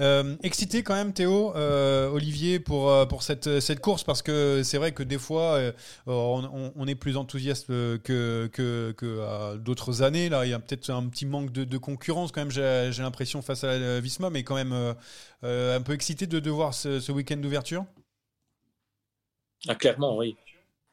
Euh, excité quand même Théo, euh, Olivier pour euh, pour cette cette course parce que c'est vrai que des fois euh, on, on- on est plus enthousiaste euh, que que, que d'autres années là il y a peut-être un petit manque de, de concurrence quand même j'ai l'impression face à euh, Visma mais quand même euh, euh, un peu excité de, de voir ce, ce week-end d'ouverture? Ah, clairement, oui.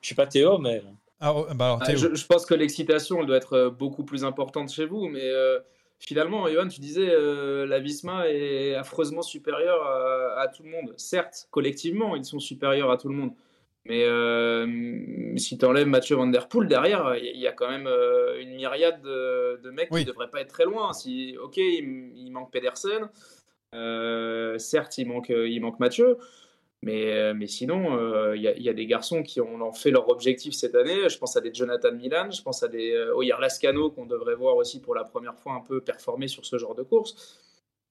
Je suis pas Théo, mais Ah, oh, bah alors Ah, je, je pense que l'excitation, elle doit être euh, beaucoup plus importante chez vous, mais euh, finalement, Johan, tu disais euh, la Visma est affreusement supérieure à, à tout le monde. Certes, collectivement, ils sont supérieurs à tout le monde, mais euh, si tu enlèves Mathieu Van Der Poel derrière, il y, a quand même une myriade de, de mecs Oui. qui ne devraient pas être très loin. Si, ok, il, il manque Pedersen, certes, il manque, il manque Mathieu. Mais, euh, mais sinon, euh, il y, a- il y a des garçons qui ont, en fait leur objectif cette année. Je pense à des Jonathan Milan, je pense à des euh, Oyer Lascano qu'on devrait voir aussi pour la première fois un peu performer sur ce genre de course.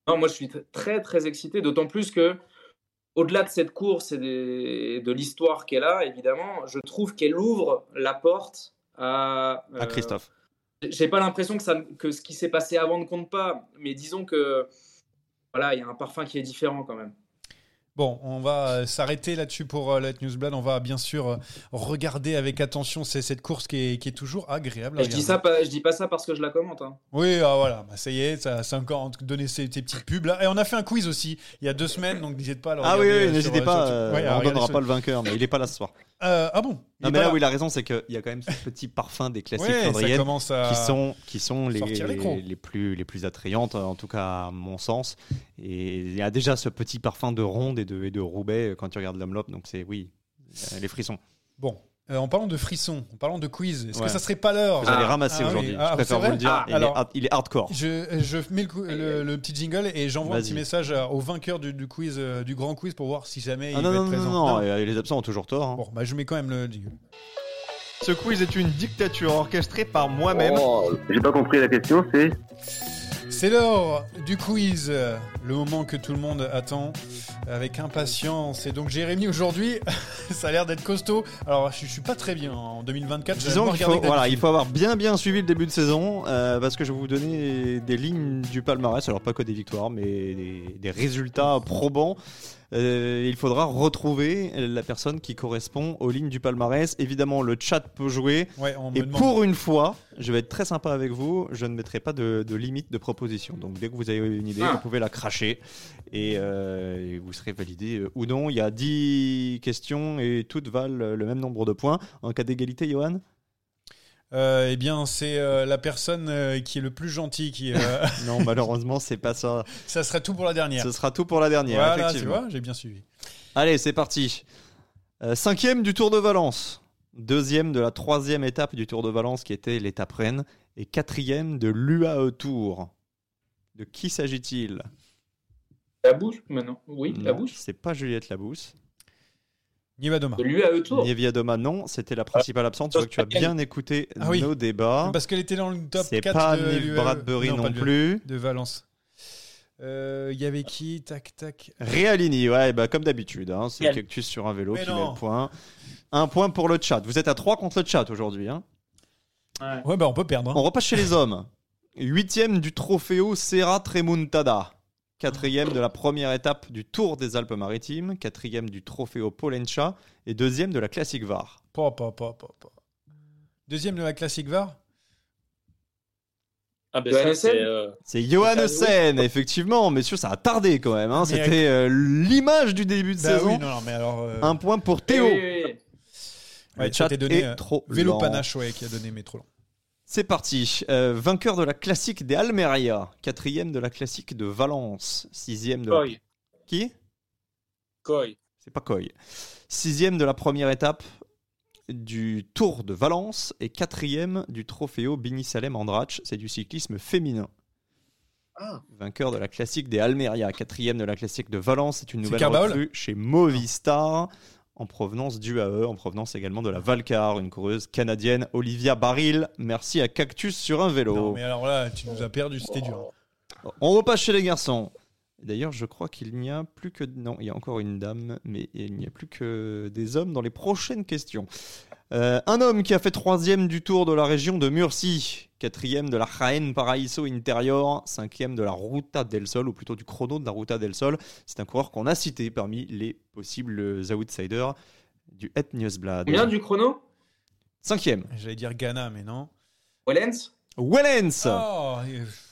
Non, moi je suis très très excité, d'autant plus que au-delà de cette course et des- de l'histoire qu'elle a, évidemment, je trouve qu'elle ouvre la porte à, À euh, Christophe. j'ai pas l'impression que, ça, que ce qui s'est passé avant ne compte pas, mais disons que voilà, il y a un parfum qui est différent quand même. Bon, on va euh, s'arrêter là-dessus pour euh, Let Newsblad. On va bien sûr euh, regarder avec attention c'est- cette course qui est, qui est toujours agréable. je dis ça, je dis pas ça parce que je la commente. hein. Oui, ah, voilà, bah, ça y est, ça, ça a encore donné ces, tes petites pubs là. Et on a fait un quiz aussi il y a deux semaines, donc n'hésitez pas à le Ah oui, oui, n'hésitez pas. sur- euh, ouais, à on regarder donnera sur- pas le vainqueur, mais il est pas là ce soir. Euh, ah bon? Non, mais là là. où il a raison, c'est qu'il y a quand même ce petit parfum des classiques Ouais, flandriennes à qui sont, qui sont les, plus, les plus attrayantes, en tout cas à mon sens. Et il y a déjà ce petit parfum de ronde et de, et de Roubaix quand tu regardes l'Omloop, donc c'est oui, euh, les frissons. Bon, euh, en parlant de frissons, en parlant de quiz, est-ce Ouais. que ça serait pas l'heure Vous allez Ah, ramasser ah aujourd'hui, Ah, je préfère c'est vous le dire. Ah, il, alors, est, hard- il est hardcore. Je, je mets le, cou- le- le petit jingle et j'envoie un petit message au vainqueur du, du quiz, euh, du grand quiz pour voir si jamais Ah il non, va non, être non, présent. non, Non euh, les absents ont toujours tort. hein. Bon, bah je mets quand même le jingle. Ce quiz est une dictature orchestrée par moi-même. Oh, J'ai pas compris la question, c'est C'est l'heure du quiz, le moment que tout le monde attend avec impatience. Et donc Jérémy aujourd'hui, ça a l'air d'être costaud. Alors je, je suis pas très bien en 2024. j'ai Disons qu'il faut, voilà, il faut avoir bien bien suivi le début de saison euh, parce que je vais vous donner des lignes du palmarès, alors pas que des victoires, mais des, des résultats probants. Euh, il faudra retrouver la personne qui correspond aux lignes du palmarès. Évidemment, le chat peut jouer. Ouais, on me Et demande- pour une fois, je vais être très sympa avec vous, je ne mettrai pas de, de limite de proposition. Donc dès que vous avez une idée, Ah. vous pouvez la cracher et, euh, et vous serez validé euh, ou non. Il y a 10 questions et toutes valent le même nombre de points. En cas d'égalité, Johan? Euh, eh bien, c'est euh, la personne euh, qui est le plus gentil qui. euh, Non, malheureusement, c'est pas ça. ça serait tout pour la dernière. Ce sera tout pour la dernière, Voilà, tu effectivement. vois, j'ai bien suivi. Allez, c'est parti. Euh, cinquième du Tour de Valence. Deuxième de la troisième étape du Tour de Valence qui était l'étape Rennes. Et quatrième de l'UAE Tour. De qui s'agit-il? La bouche maintenant Oui, la bouche. C'est pas Juliette Labousse. Nivadoma. De Tour. Nievia Doma, non. C'était la principale absente. Je vois que tu as bien écouté Ah oui. nos débats. Parce qu'elle était dans le top C'est 4 pas de Nive. Bradbury non de- plus. De Valence. Euh, Il y avait qui Tac, tac. Realini, ouais, bah, comme d'habitude. hein, c'est. Cactus sur un vélo Mais qui met non. le point. Un point pour le chat. Vous êtes à 3 contre le chat aujourd'hui. hein. Ouais. Ouais, bah on peut perdre. hein. On repasse chez les hommes. Huitième du Trofeo Serra Tremontada. Quatrième de la première étape du Tour des Alpes-Maritimes. Quatrième du Trofeo Polencha. Et deuxième de la Classique VAR. Pa, pa, pa, pa, pa. Deuxième de la classique VAR? Ah ben c'est... euh, C'est Johan oui. Sen, effectivement. Messieurs, ça a tardé quand même. hein. Mais C'était euh, l'image du début de Bah saison. oui, non, non, mais alors. euh, Un point pour Théo. Oui, oui, oui. Le ouais, chat ça t'est donné. est euh, trop Vélo lent. Panache, ouais, qui a donné métro lent. C'est parti. Euh, vainqueur de la classique des Almeria. Quatrième de la classique de Valence. Sixième de la... Qui? Coy. C'est pas Coy. Sixième de la première étape du Tour de Valence et quatrième du Trofeo Bini Salem Andrach. C'est du cyclisme féminin. Ah. Vainqueur de la classique des Almeria. Quatrième de la classique de Valence. C'est une C'est nouvelle recrue chez Movistar. En provenance du AE, en provenance également de la Valcar, une coureuse canadienne, Olivia Baril. Merci à Cactus sur un vélo. Non, mais alors là, tu nous as perdu, c'était dur. On repasse chez les garçons. D'ailleurs, je crois qu'il n'y a plus que. Non, il y a encore une dame, mais il n'y a plus que des hommes dans les prochaines questions. Euh, un homme qui a fait troisième du tour de la région de Murcie, quatrième de la Jaén Paraíso Interior, cinquième de la Ruta del Sol, ou plutôt du chrono de la Ruta del Sol. C'est un coureur qu'on a cité parmi les possibles outsiders du Het Nieuwsblad. Combien du chrono? Cinquième. J'allais dire Ghana, mais non. Wellens? Wellens Oh,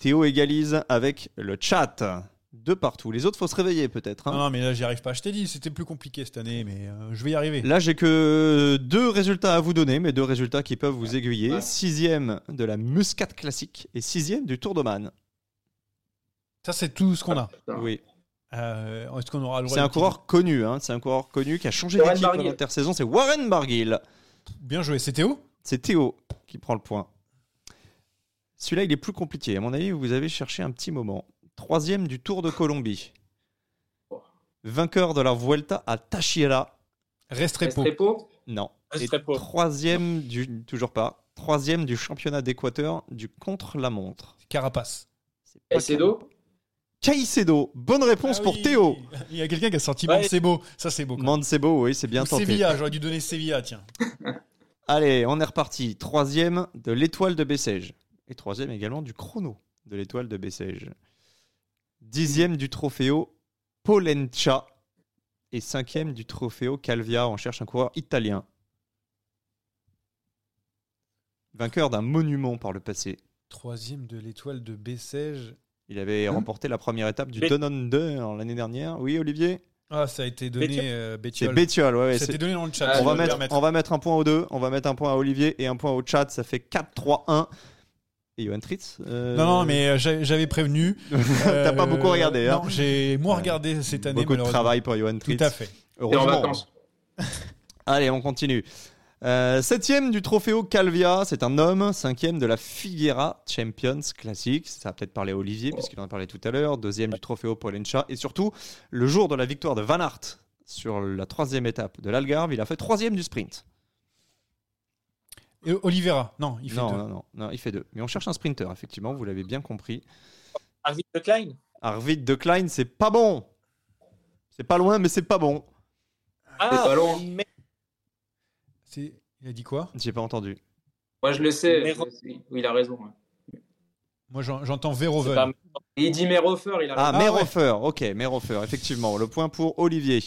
Théo égalise avec le chat. De partout. Les autres, faut se réveiller peut-être. hein. non, non, mais là, j'y arrive pas. Je t'ai dit, c'était plus compliqué cette année, mais euh, je vais y arriver. Là, j'ai que deux résultats à vous donner, mais deux résultats qui peuvent vous aiguiller. Ouais. Sixième de la Muscat classique et sixième du Tour de Man. Ça, c'est tout ce qu'on a. Putain. Oui. Euh, Est-ce qu'on aura le droit C'est un coureur connu. Hein. C'est un coureur connu qui a changé d'équipe en Barguil. intersaison. C'est Warren Barguil. Bien joué. C'est Théo? C'est Théo qui prend le point. Celui-là, il est plus compliqué. À mon avis, vous avez cherché un petit moment. Troisième du Tour de Colombie. Vainqueur de la Vuelta à Tachira. Restrepo. Restrepo Non. Et Restrepo. troisième du toujours pas. Troisième du championnat d'Équateur du contre-la-montre. Carapace. C'est pas Caicedo Caicedo. Bonne réponse Ah pour. Théo. Il y a quelqu'un qui a sorti Ouais. Mancebo. Ça, c'est beau. quoi. Mancebo, oui, c'est bien Ou tenté. Sevilla, j'aurais dû donner Sevilla, tiens. Allez, on est reparti. Troisième de l'étoile de Bessèges. Et troisième également du chrono de l'étoile de Bessèges. Dixième du trofeo Polencha. Et cinquième du trofeo Calvia. On cherche un coureur italien. Vainqueur d'un monument par le passé. Troisième de l'étoile de Bessèges. Il avait remporté la première étape du 2 l'année dernière. Oui, Olivier? Ah, ça a été donné Bétiol. euh, C'est Bétiol. Ouais, ouais, Ça a c'est- été donné dans le chat. Ah, va mettre, on va mettre un point aux deux. On va mettre un point à Olivier et un point au chat. Ça fait 4-3-1. Et Johan Tritz euh, Non, non, mais euh, j'a- j'avais prévenu. T'as pas beaucoup regardé, hein Non, j'ai moins Ouais. regardé cette année. Beaucoup de travail pour Johan Tout Tritz. à fait. T'es en Heureusement. vacances. Allez, on continue. Euh, septième du Trofeo Calvia, c'est un homme. Cinquième de la Figuera Champions Classic. Ça va peut-être parler à Olivier, puisqu'il en a parlé tout à l'heure. Deuxième du Trofeo Polencha. Et surtout, le jour de la victoire de Van Aert sur la troisième étape de l'Algarve, il a fait troisième du sprint. Et Oliveira, non, il fait non, deux. non, non, non, il fait deux. Mais on cherche un sprinter, effectivement, vous l'avez bien compris. Arvid de Klein. Arvid de Klein, c'est pas bon. C'est pas loin, mais c'est pas bon. Ah, pas loin. mais- C'est- Il a dit quoi? J'ai pas entendu. Moi, je le sais. Oui, il a raison. ouais. Moi, j'en- j'entends C'est Verhoeven. pas- Il dit Merhofer, il a Ah, Ah, Merhofer, ok, Merhofer, effectivement. Le point pour Olivier.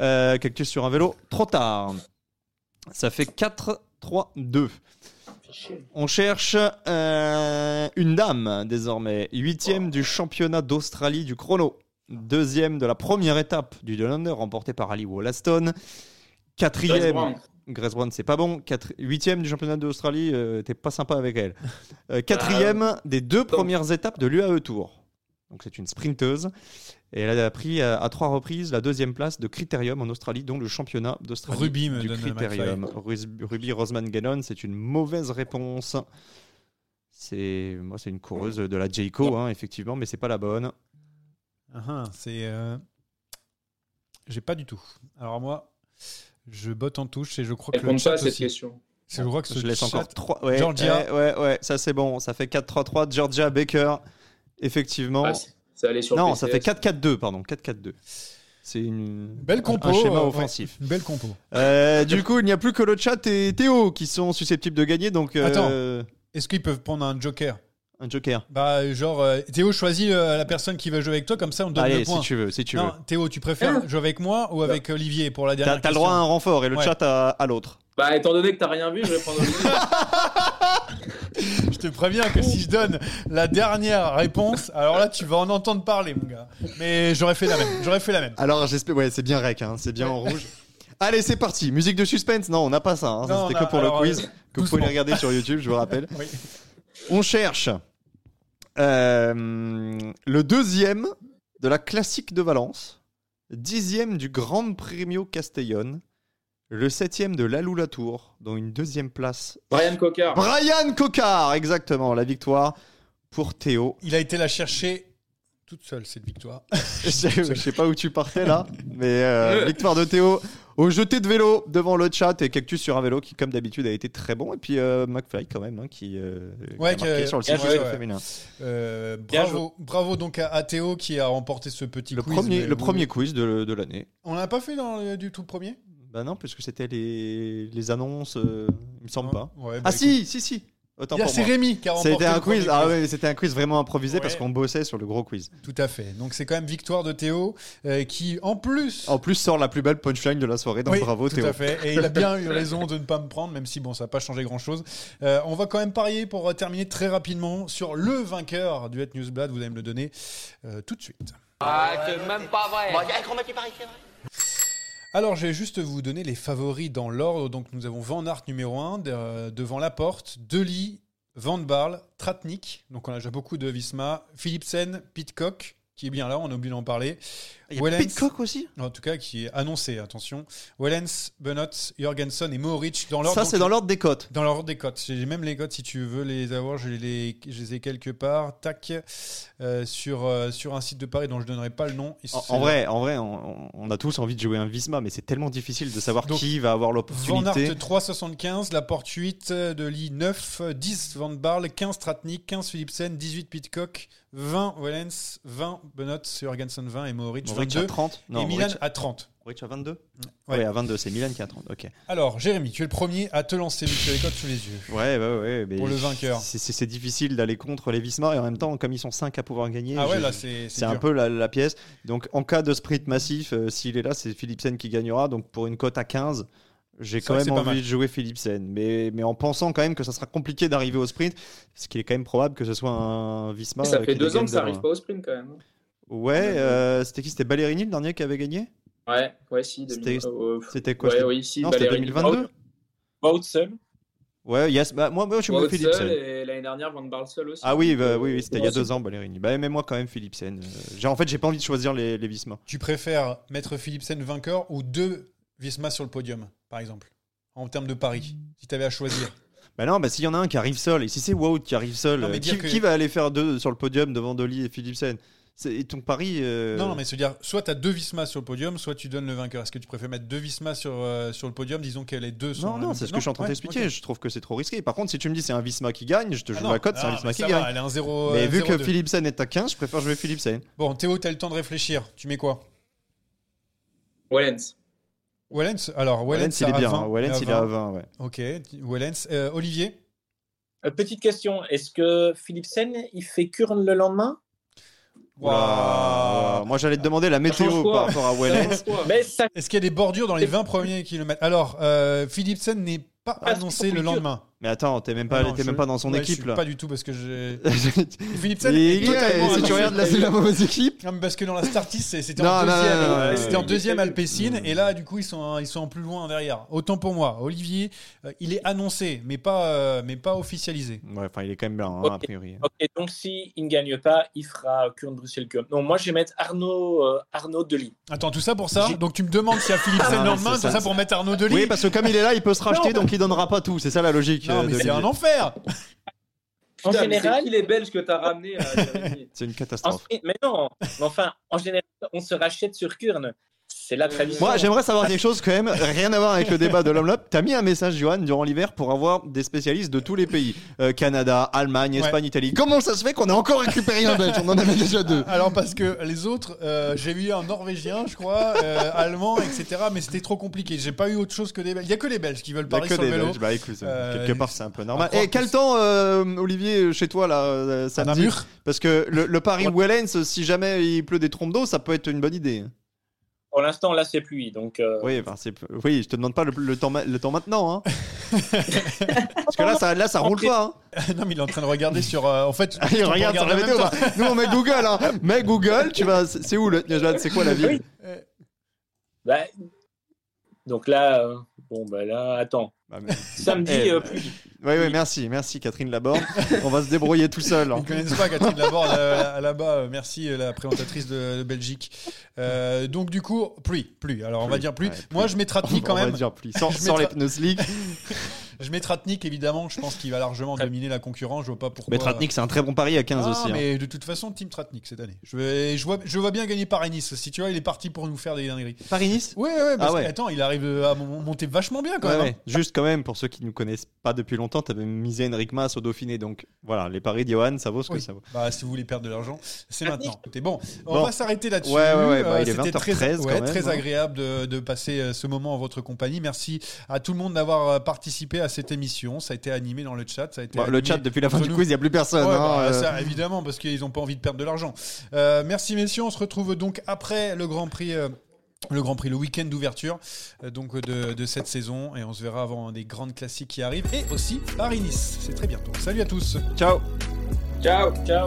Euh, Cactus sur un vélo, trop tard. Ça fait 4-3-2. On cherche euh, une dame désormais. Huitième du championnat d'Australie du chrono. Deuxième de la première étape du Delander remportée par Ali Wollaston. Quatrième. Grace Brown, c'est pas bon. Quatre- Huitième du championnat d'Australie, euh, t'es pas sympa avec elle. Euh, quatrième des deux premières étapes de l'UAE Tour. Donc c'est une sprinteuse. Et elle a pris à, à trois reprises la deuxième place de Critérium en Australie, dont le championnat d'Australie Ruby, du. Rus- Ruby Roseman Gannon, c'est une mauvaise réponse. C'est moi, c'est une coureuse de la Jayco, hein, effectivement, mais c'est pas la bonne. Ah, ah, c'est. euh, J'ai pas du tout. Alors moi, je botte en touche et je crois que le chat à cette aussi. question. Je crois que ce Je laisse chat- encore trois. Ouais, Georgia. ouais, ouais, ouais, ça c'est bon. Ça fait 4-3-3. Georgia Baker, effectivement. Ah, c'est- sur non, PCS. ça fait 4-4-2, pardon. 4-4-2. C'est une Belle compo. un schéma euh, offensif. ouais, une belle compo. Euh, du coup, il n'y a plus que le chat et Théo qui sont susceptibles de gagner. Donc, euh, Attends. Est-ce qu'ils peuvent prendre un joker? Un joker. Bah, genre, euh, Théo choisit euh, la personne qui va jouer avec toi, comme ça on te donne Allez, le point. si tu veux, si tu non, veux. Théo, tu préfères jouer avec moi ou avec Olivier pour la dernière T'as t'as le droit à un renfort et le Ouais. chat à, à l'autre. Bah, étant donné que t'as rien vu, je vais prendre Olivier. Je te préviens que si je donne la dernière réponse, alors là, tu vas en entendre parler, mon gars. Mais j'aurais fait la même. J'aurais fait la même. Alors, j'espère. Ouais, c'est bien rec, hein, c'est bien en rouge. Allez, c'est parti. Musique de suspense Non, on n'a pas ça. hein, ça, C'était que pour alors, le quiz. euh, que vous pouvez les regarder sur YouTube, je vous rappelle. Oui. On cherche euh, le deuxième de la classique de Valence, dixième du Grand Premio Castellón, le septième de l'Alou Tour, dont une deuxième place. Brian Cocard. Brian Cocard, exactement, la victoire pour Théo. Il a été la chercher toute seule, cette victoire. je, sais, je sais pas où tu partais là, mais euh, victoire de Théo au jeté de vélo devant le chat et Cactus sur un vélo qui, comme d'habitude, a été très bon. Et puis euh, McFly quand même, hein, qui, euh, qui a marqué sur le du ouais. féminin. Euh, bravo, bravo donc à, à Théo qui a remporté ce petit Le quiz. premier, le oui. premier quiz de, de l'année. On l'a pas fait dans le, du tout premier? Bah non, puisque c'était les, les annonces, euh, il me semble pas. Ouais, bah, ah écoute. si, si, si. Autant Il y a- pour C'est moi. Rémi qui a remporté C'était un le premier quiz. Ah ouais, c'était un quiz vraiment improvisé parce Ouais. qu'on bossait sur le gros quiz. Tout à fait. Donc c'est quand même victoire de Théo euh, qui, en plus, En plus, sort la plus belle punchline de la soirée. Donc Oui, bravo tout Théo. à fait. Et il a bien eu raison de ne pas me prendre, même si bon, ça n'a pas changé grand-chose. Euh, on va quand même parier pour euh, terminer très rapidement sur le vainqueur du Het Newsblad. Vous allez me le donner euh, tout de suite. Ah, c'est même pas vrai. Alors, je vais juste vous donner les favoris dans l'ordre. Donc, nous avons Van Aert numéro 1, devant la porte, Deli, Van Barle, Tratnik. Donc, on a déjà beaucoup de Visma, Philipsen, Pitcock, qui est bien là, on a oublié d'en parler. Il y a Wellens- Pitcock aussi En tout cas, qui est annoncé, attention. Wellens, Bennett, Jorgensen et Mohoric dans l'ordre. Ça, c'est dans l'ordre des cotes. Dans l'ordre des cotes. J'ai même les cotes si tu veux les avoir. Je les, je les ai quelque part. Tac. euh, sur, euh, sur un site de Paris dont je ne donnerai pas le nom. En, en vrai, en vrai on, on a tous envie de jouer un Visma, mais c'est tellement difficile de savoir Donc, qui va avoir Van l'opportunité. Aert 3,75, la porte 8, de Lee 9, 10 Van Barle, 15 Stratnik, 15 Philipsen, 18 Pitcock, 20 Wellens, 20 Bennett, Jorgensen 20 et Mohoric Mohoric 22. à 30 Non, et Milan à 30. Rich à 22 Ouais. Ouais, à 22, c'est Milan qui a 30. Ok. Alors, Jérémy, tu es le premier à te lancer, vu que tu as les cotes sous les yeux. Ouais, ouais, ouais. mais Pour le vainqueur. C'est difficile d'aller contre les Visma et en même temps, comme ils sont 5 à pouvoir gagner, Ah ouais, c'est c'est un peu la, la pièce. Donc, en cas de sprint massif, euh, s'il est là, c'est Philipsen qui gagnera. Donc, pour une cote à 15, j'ai quand même envie de jouer Philipsen. Mais, mais en pensant quand même que ça sera compliqué d'arriver au sprint, parce qu'il est quand même probable que ce soit un Visma. ça euh, fait deux ans que ça devant. arrive pas au sprint quand même. Ouais, euh, c'était qui? C'était Ballerini le dernier qui avait gagné? Ouais, ouais, si. C'était- 2000, euh, C'était quoi Ouais, si. Non, c'était Ballerini. 2022 Wout seul. Ouais, yes. Bah, moi, moi, je me Wout Philipsen. seul et l'année dernière, Van Barle seul aussi. Ah oui, bah, oui, oui, c'était il y a deux ans, Ballerini. Bah, mais moi, quand même, Philipsen. Euh, j'ai- en fait, j'ai pas envie de choisir les, les Visma. Tu préfères mettre Philipsen vainqueur ou deux Visma sur le podium, par exemple, en termes de pari, si tu avais à choisir? Bah non, bah s'il y en a un qui arrive seul, et si c'est Wout qui arrive seul, Non, mais dire qui, que- qui va aller faire deux sur le podium devant Dolly et Philipsen? Et ton pari. euh, Non, non, mais se dire, soit tu as deux Visma sur le podium, soit tu donnes le vainqueur. Est-ce que tu préfères mettre deux Visma sur, euh, sur le podium? Disons que les deux sont. Non, non, c'est ce que je suis en train Ouais, d'expliquer. Je trouve que c'est trop risqué. Par contre, si tu me dis c'est un Visma qui gagne, je te Ah joue non, la cote, c'est un Visma qui gagne. elle est un 0. mais euh, vu que 0,2. Philipsen est à 15, je préfère jouer Philipsen. Bon, Théo, tu as le temps de réfléchir. Tu mets quoi? Wellens. Wellens? Alors, Wellens, il est bien. 20, hein. Wellens, il est à 20, ouais. Ok, Wellens. Olivier? Petite question, est-ce que Philipsen, il fait Kurn le lendemain? Oula. Moi, j'allais te demander la météo par rapport à ça Est-ce qu'il y a des bordures dans les 20 premiers kilomètres? Alors, euh, Philipsen n'est pas annoncé le lendemain. Mais attends, t'es même pas, Ah non, t'es je- même pas dans son ouais, je équipe suis là. Pas du tout parce que j'ai. Il Philipsen est est totalement si tu regardes là, c'est la mauvaise équipe. Non, mais parce que dans la Startis, c'était Non, en non, deuxième. non, non, euh, non, C'était en deuxième Alpecin. Et là, du coup, ils sont, ils sont en plus loin derrière. Autant pour moi. Olivier, euh, il est annoncé, mais pas, euh, mais pas officialisé. Ouais, enfin, il est quand même bien, hein, Ok. a priori. Ok, donc s'il ne gagne pas, il fera Kurn Bruxelles Kurn. Non, moi je vais mettre Arnaud, euh, Arnaud Delis. Attends, tout ça pour ça J'ai- Donc tu me demandes s'il y a Philipsen Ah, le lendemain, tout ça, pour mettre Arnaud Delis Oui, parce que comme il est là, il peut se racheter, donc il donnera pas tout. C'est ça la logique. Non, mais de c'est un enfer En Putain, général, c'est qui les Belges que t'as Jérémy C'est une en- catastrophe. mais non, mais enfin, en général, on se rachète sur Kurn. C'est la tradition. Moi, j'aimerais savoir quelque chose quand même, rien à voir avec le débat de l'homme Up. T'as mis un message, Johan, durant l'hiver pour avoir des spécialistes de tous les pays Euh, Canada, Allemagne, Ouais. Espagne, Italie. Comment ça se fait qu'on ait encore récupéré un Belge? On en avait déjà deux. Alors parce que les autres, euh, j'ai eu un Norvégien, je crois, euh, allemand, etc. Mais c'était trop compliqué. J'ai pas eu autre chose que des Belges. Il y a que les Belges qui veulent a parler que sur des le vélo. Belges. Bah écoute, Euh, quelque part c'est un peu normal. Et quel que temps, euh, Olivier, chez toi là, euh, samedi? Parce que le, le Paris Wellens, si jamais il pleut des trompes d'eau, ça peut être une bonne idée. Pour l'instant, là, c'est pluie. Donc, euh, Oui, c'est- oui, je te demande pas le, le temps, ma- le temps maintenant. Hein. Parce que là, ça, là, ça roule pas. hein. non, mais il est en train de regarder sur. euh, en fait, Il peut regarde sur la météo. temps. bah, nous, on met Google. Hein. Mais Google, tu vas. C'est où le C'est quoi la ville? Bah, donc là, euh, bon, bah là, attends. Bah, mais- Samedi, Eh, euh, pluie. Oui, oui, merci, merci Catherine Laborde. on va se débrouiller tout seul. hein. Ils connaissent pas Catherine Laborde euh, là-bas. euh, Merci, euh, la présentatrice de, de Belgique. Euh, donc, du coup, pluie, pluie. Alors, on va Pluie, dire pluie. ouais, Moi, pluie. je mets Tratnik quand on même. va dire plus. Sans, les pneus slick. Je mets Tratnik, évidemment. Je pense qu'il va largement dominer la concurrence. Je vois pas pourquoi. Mais Tratnik, c'est un très bon pari à 15 Ah, aussi. hein. mais de toute façon, Team Tratnik cette année. Je, vais, je, vois, je vois bien gagner Paris-Nice. Si tu vois, il est parti pour nous faire des dingueries. Paris-Nice Ouais, ouais, parce Ah ouais. que, attends, il arrive à mon- monter vachement bien quand Ouais, même. ouais. Juste quand même, pour ceux qui ne nous connaissent pas depuis longtemps, tu avais misé Enric Mas au Dauphiné. Donc voilà, les paris d'Johan, ça vaut ce que ça vaut. Bah, si vous voulez perdre de l'argent, c'est maintenant. Écoutez, bon, on Bon. va s'arrêter là-dessus. Ouais, ouais, ouais, bah, Euh, il est C'était 20h13 très, quand ouais, même, très hein. agréable de, de passer euh, ce moment en votre compagnie. Merci à tout le monde d'avoir euh, participé à cette émission. Ça a été animé dans le chat. Ça a été Bon, le chat, depuis la fin du nous. quiz, il n'y a plus personne. Ouais, hein, bah, euh. ça, évidemment, parce qu'ils n'ont pas envie de perdre de l'argent. Euh, merci messieurs, on se retrouve donc après le Grand Prix. euh, le Grand Prix, le week-end d'ouverture euh, donc de, de cette saison et on se verra avant des grandes classiques qui arrivent et aussi Paris-Nice. C'est très bientôt. Salut à tous. Ciao. Ciao. Ciao.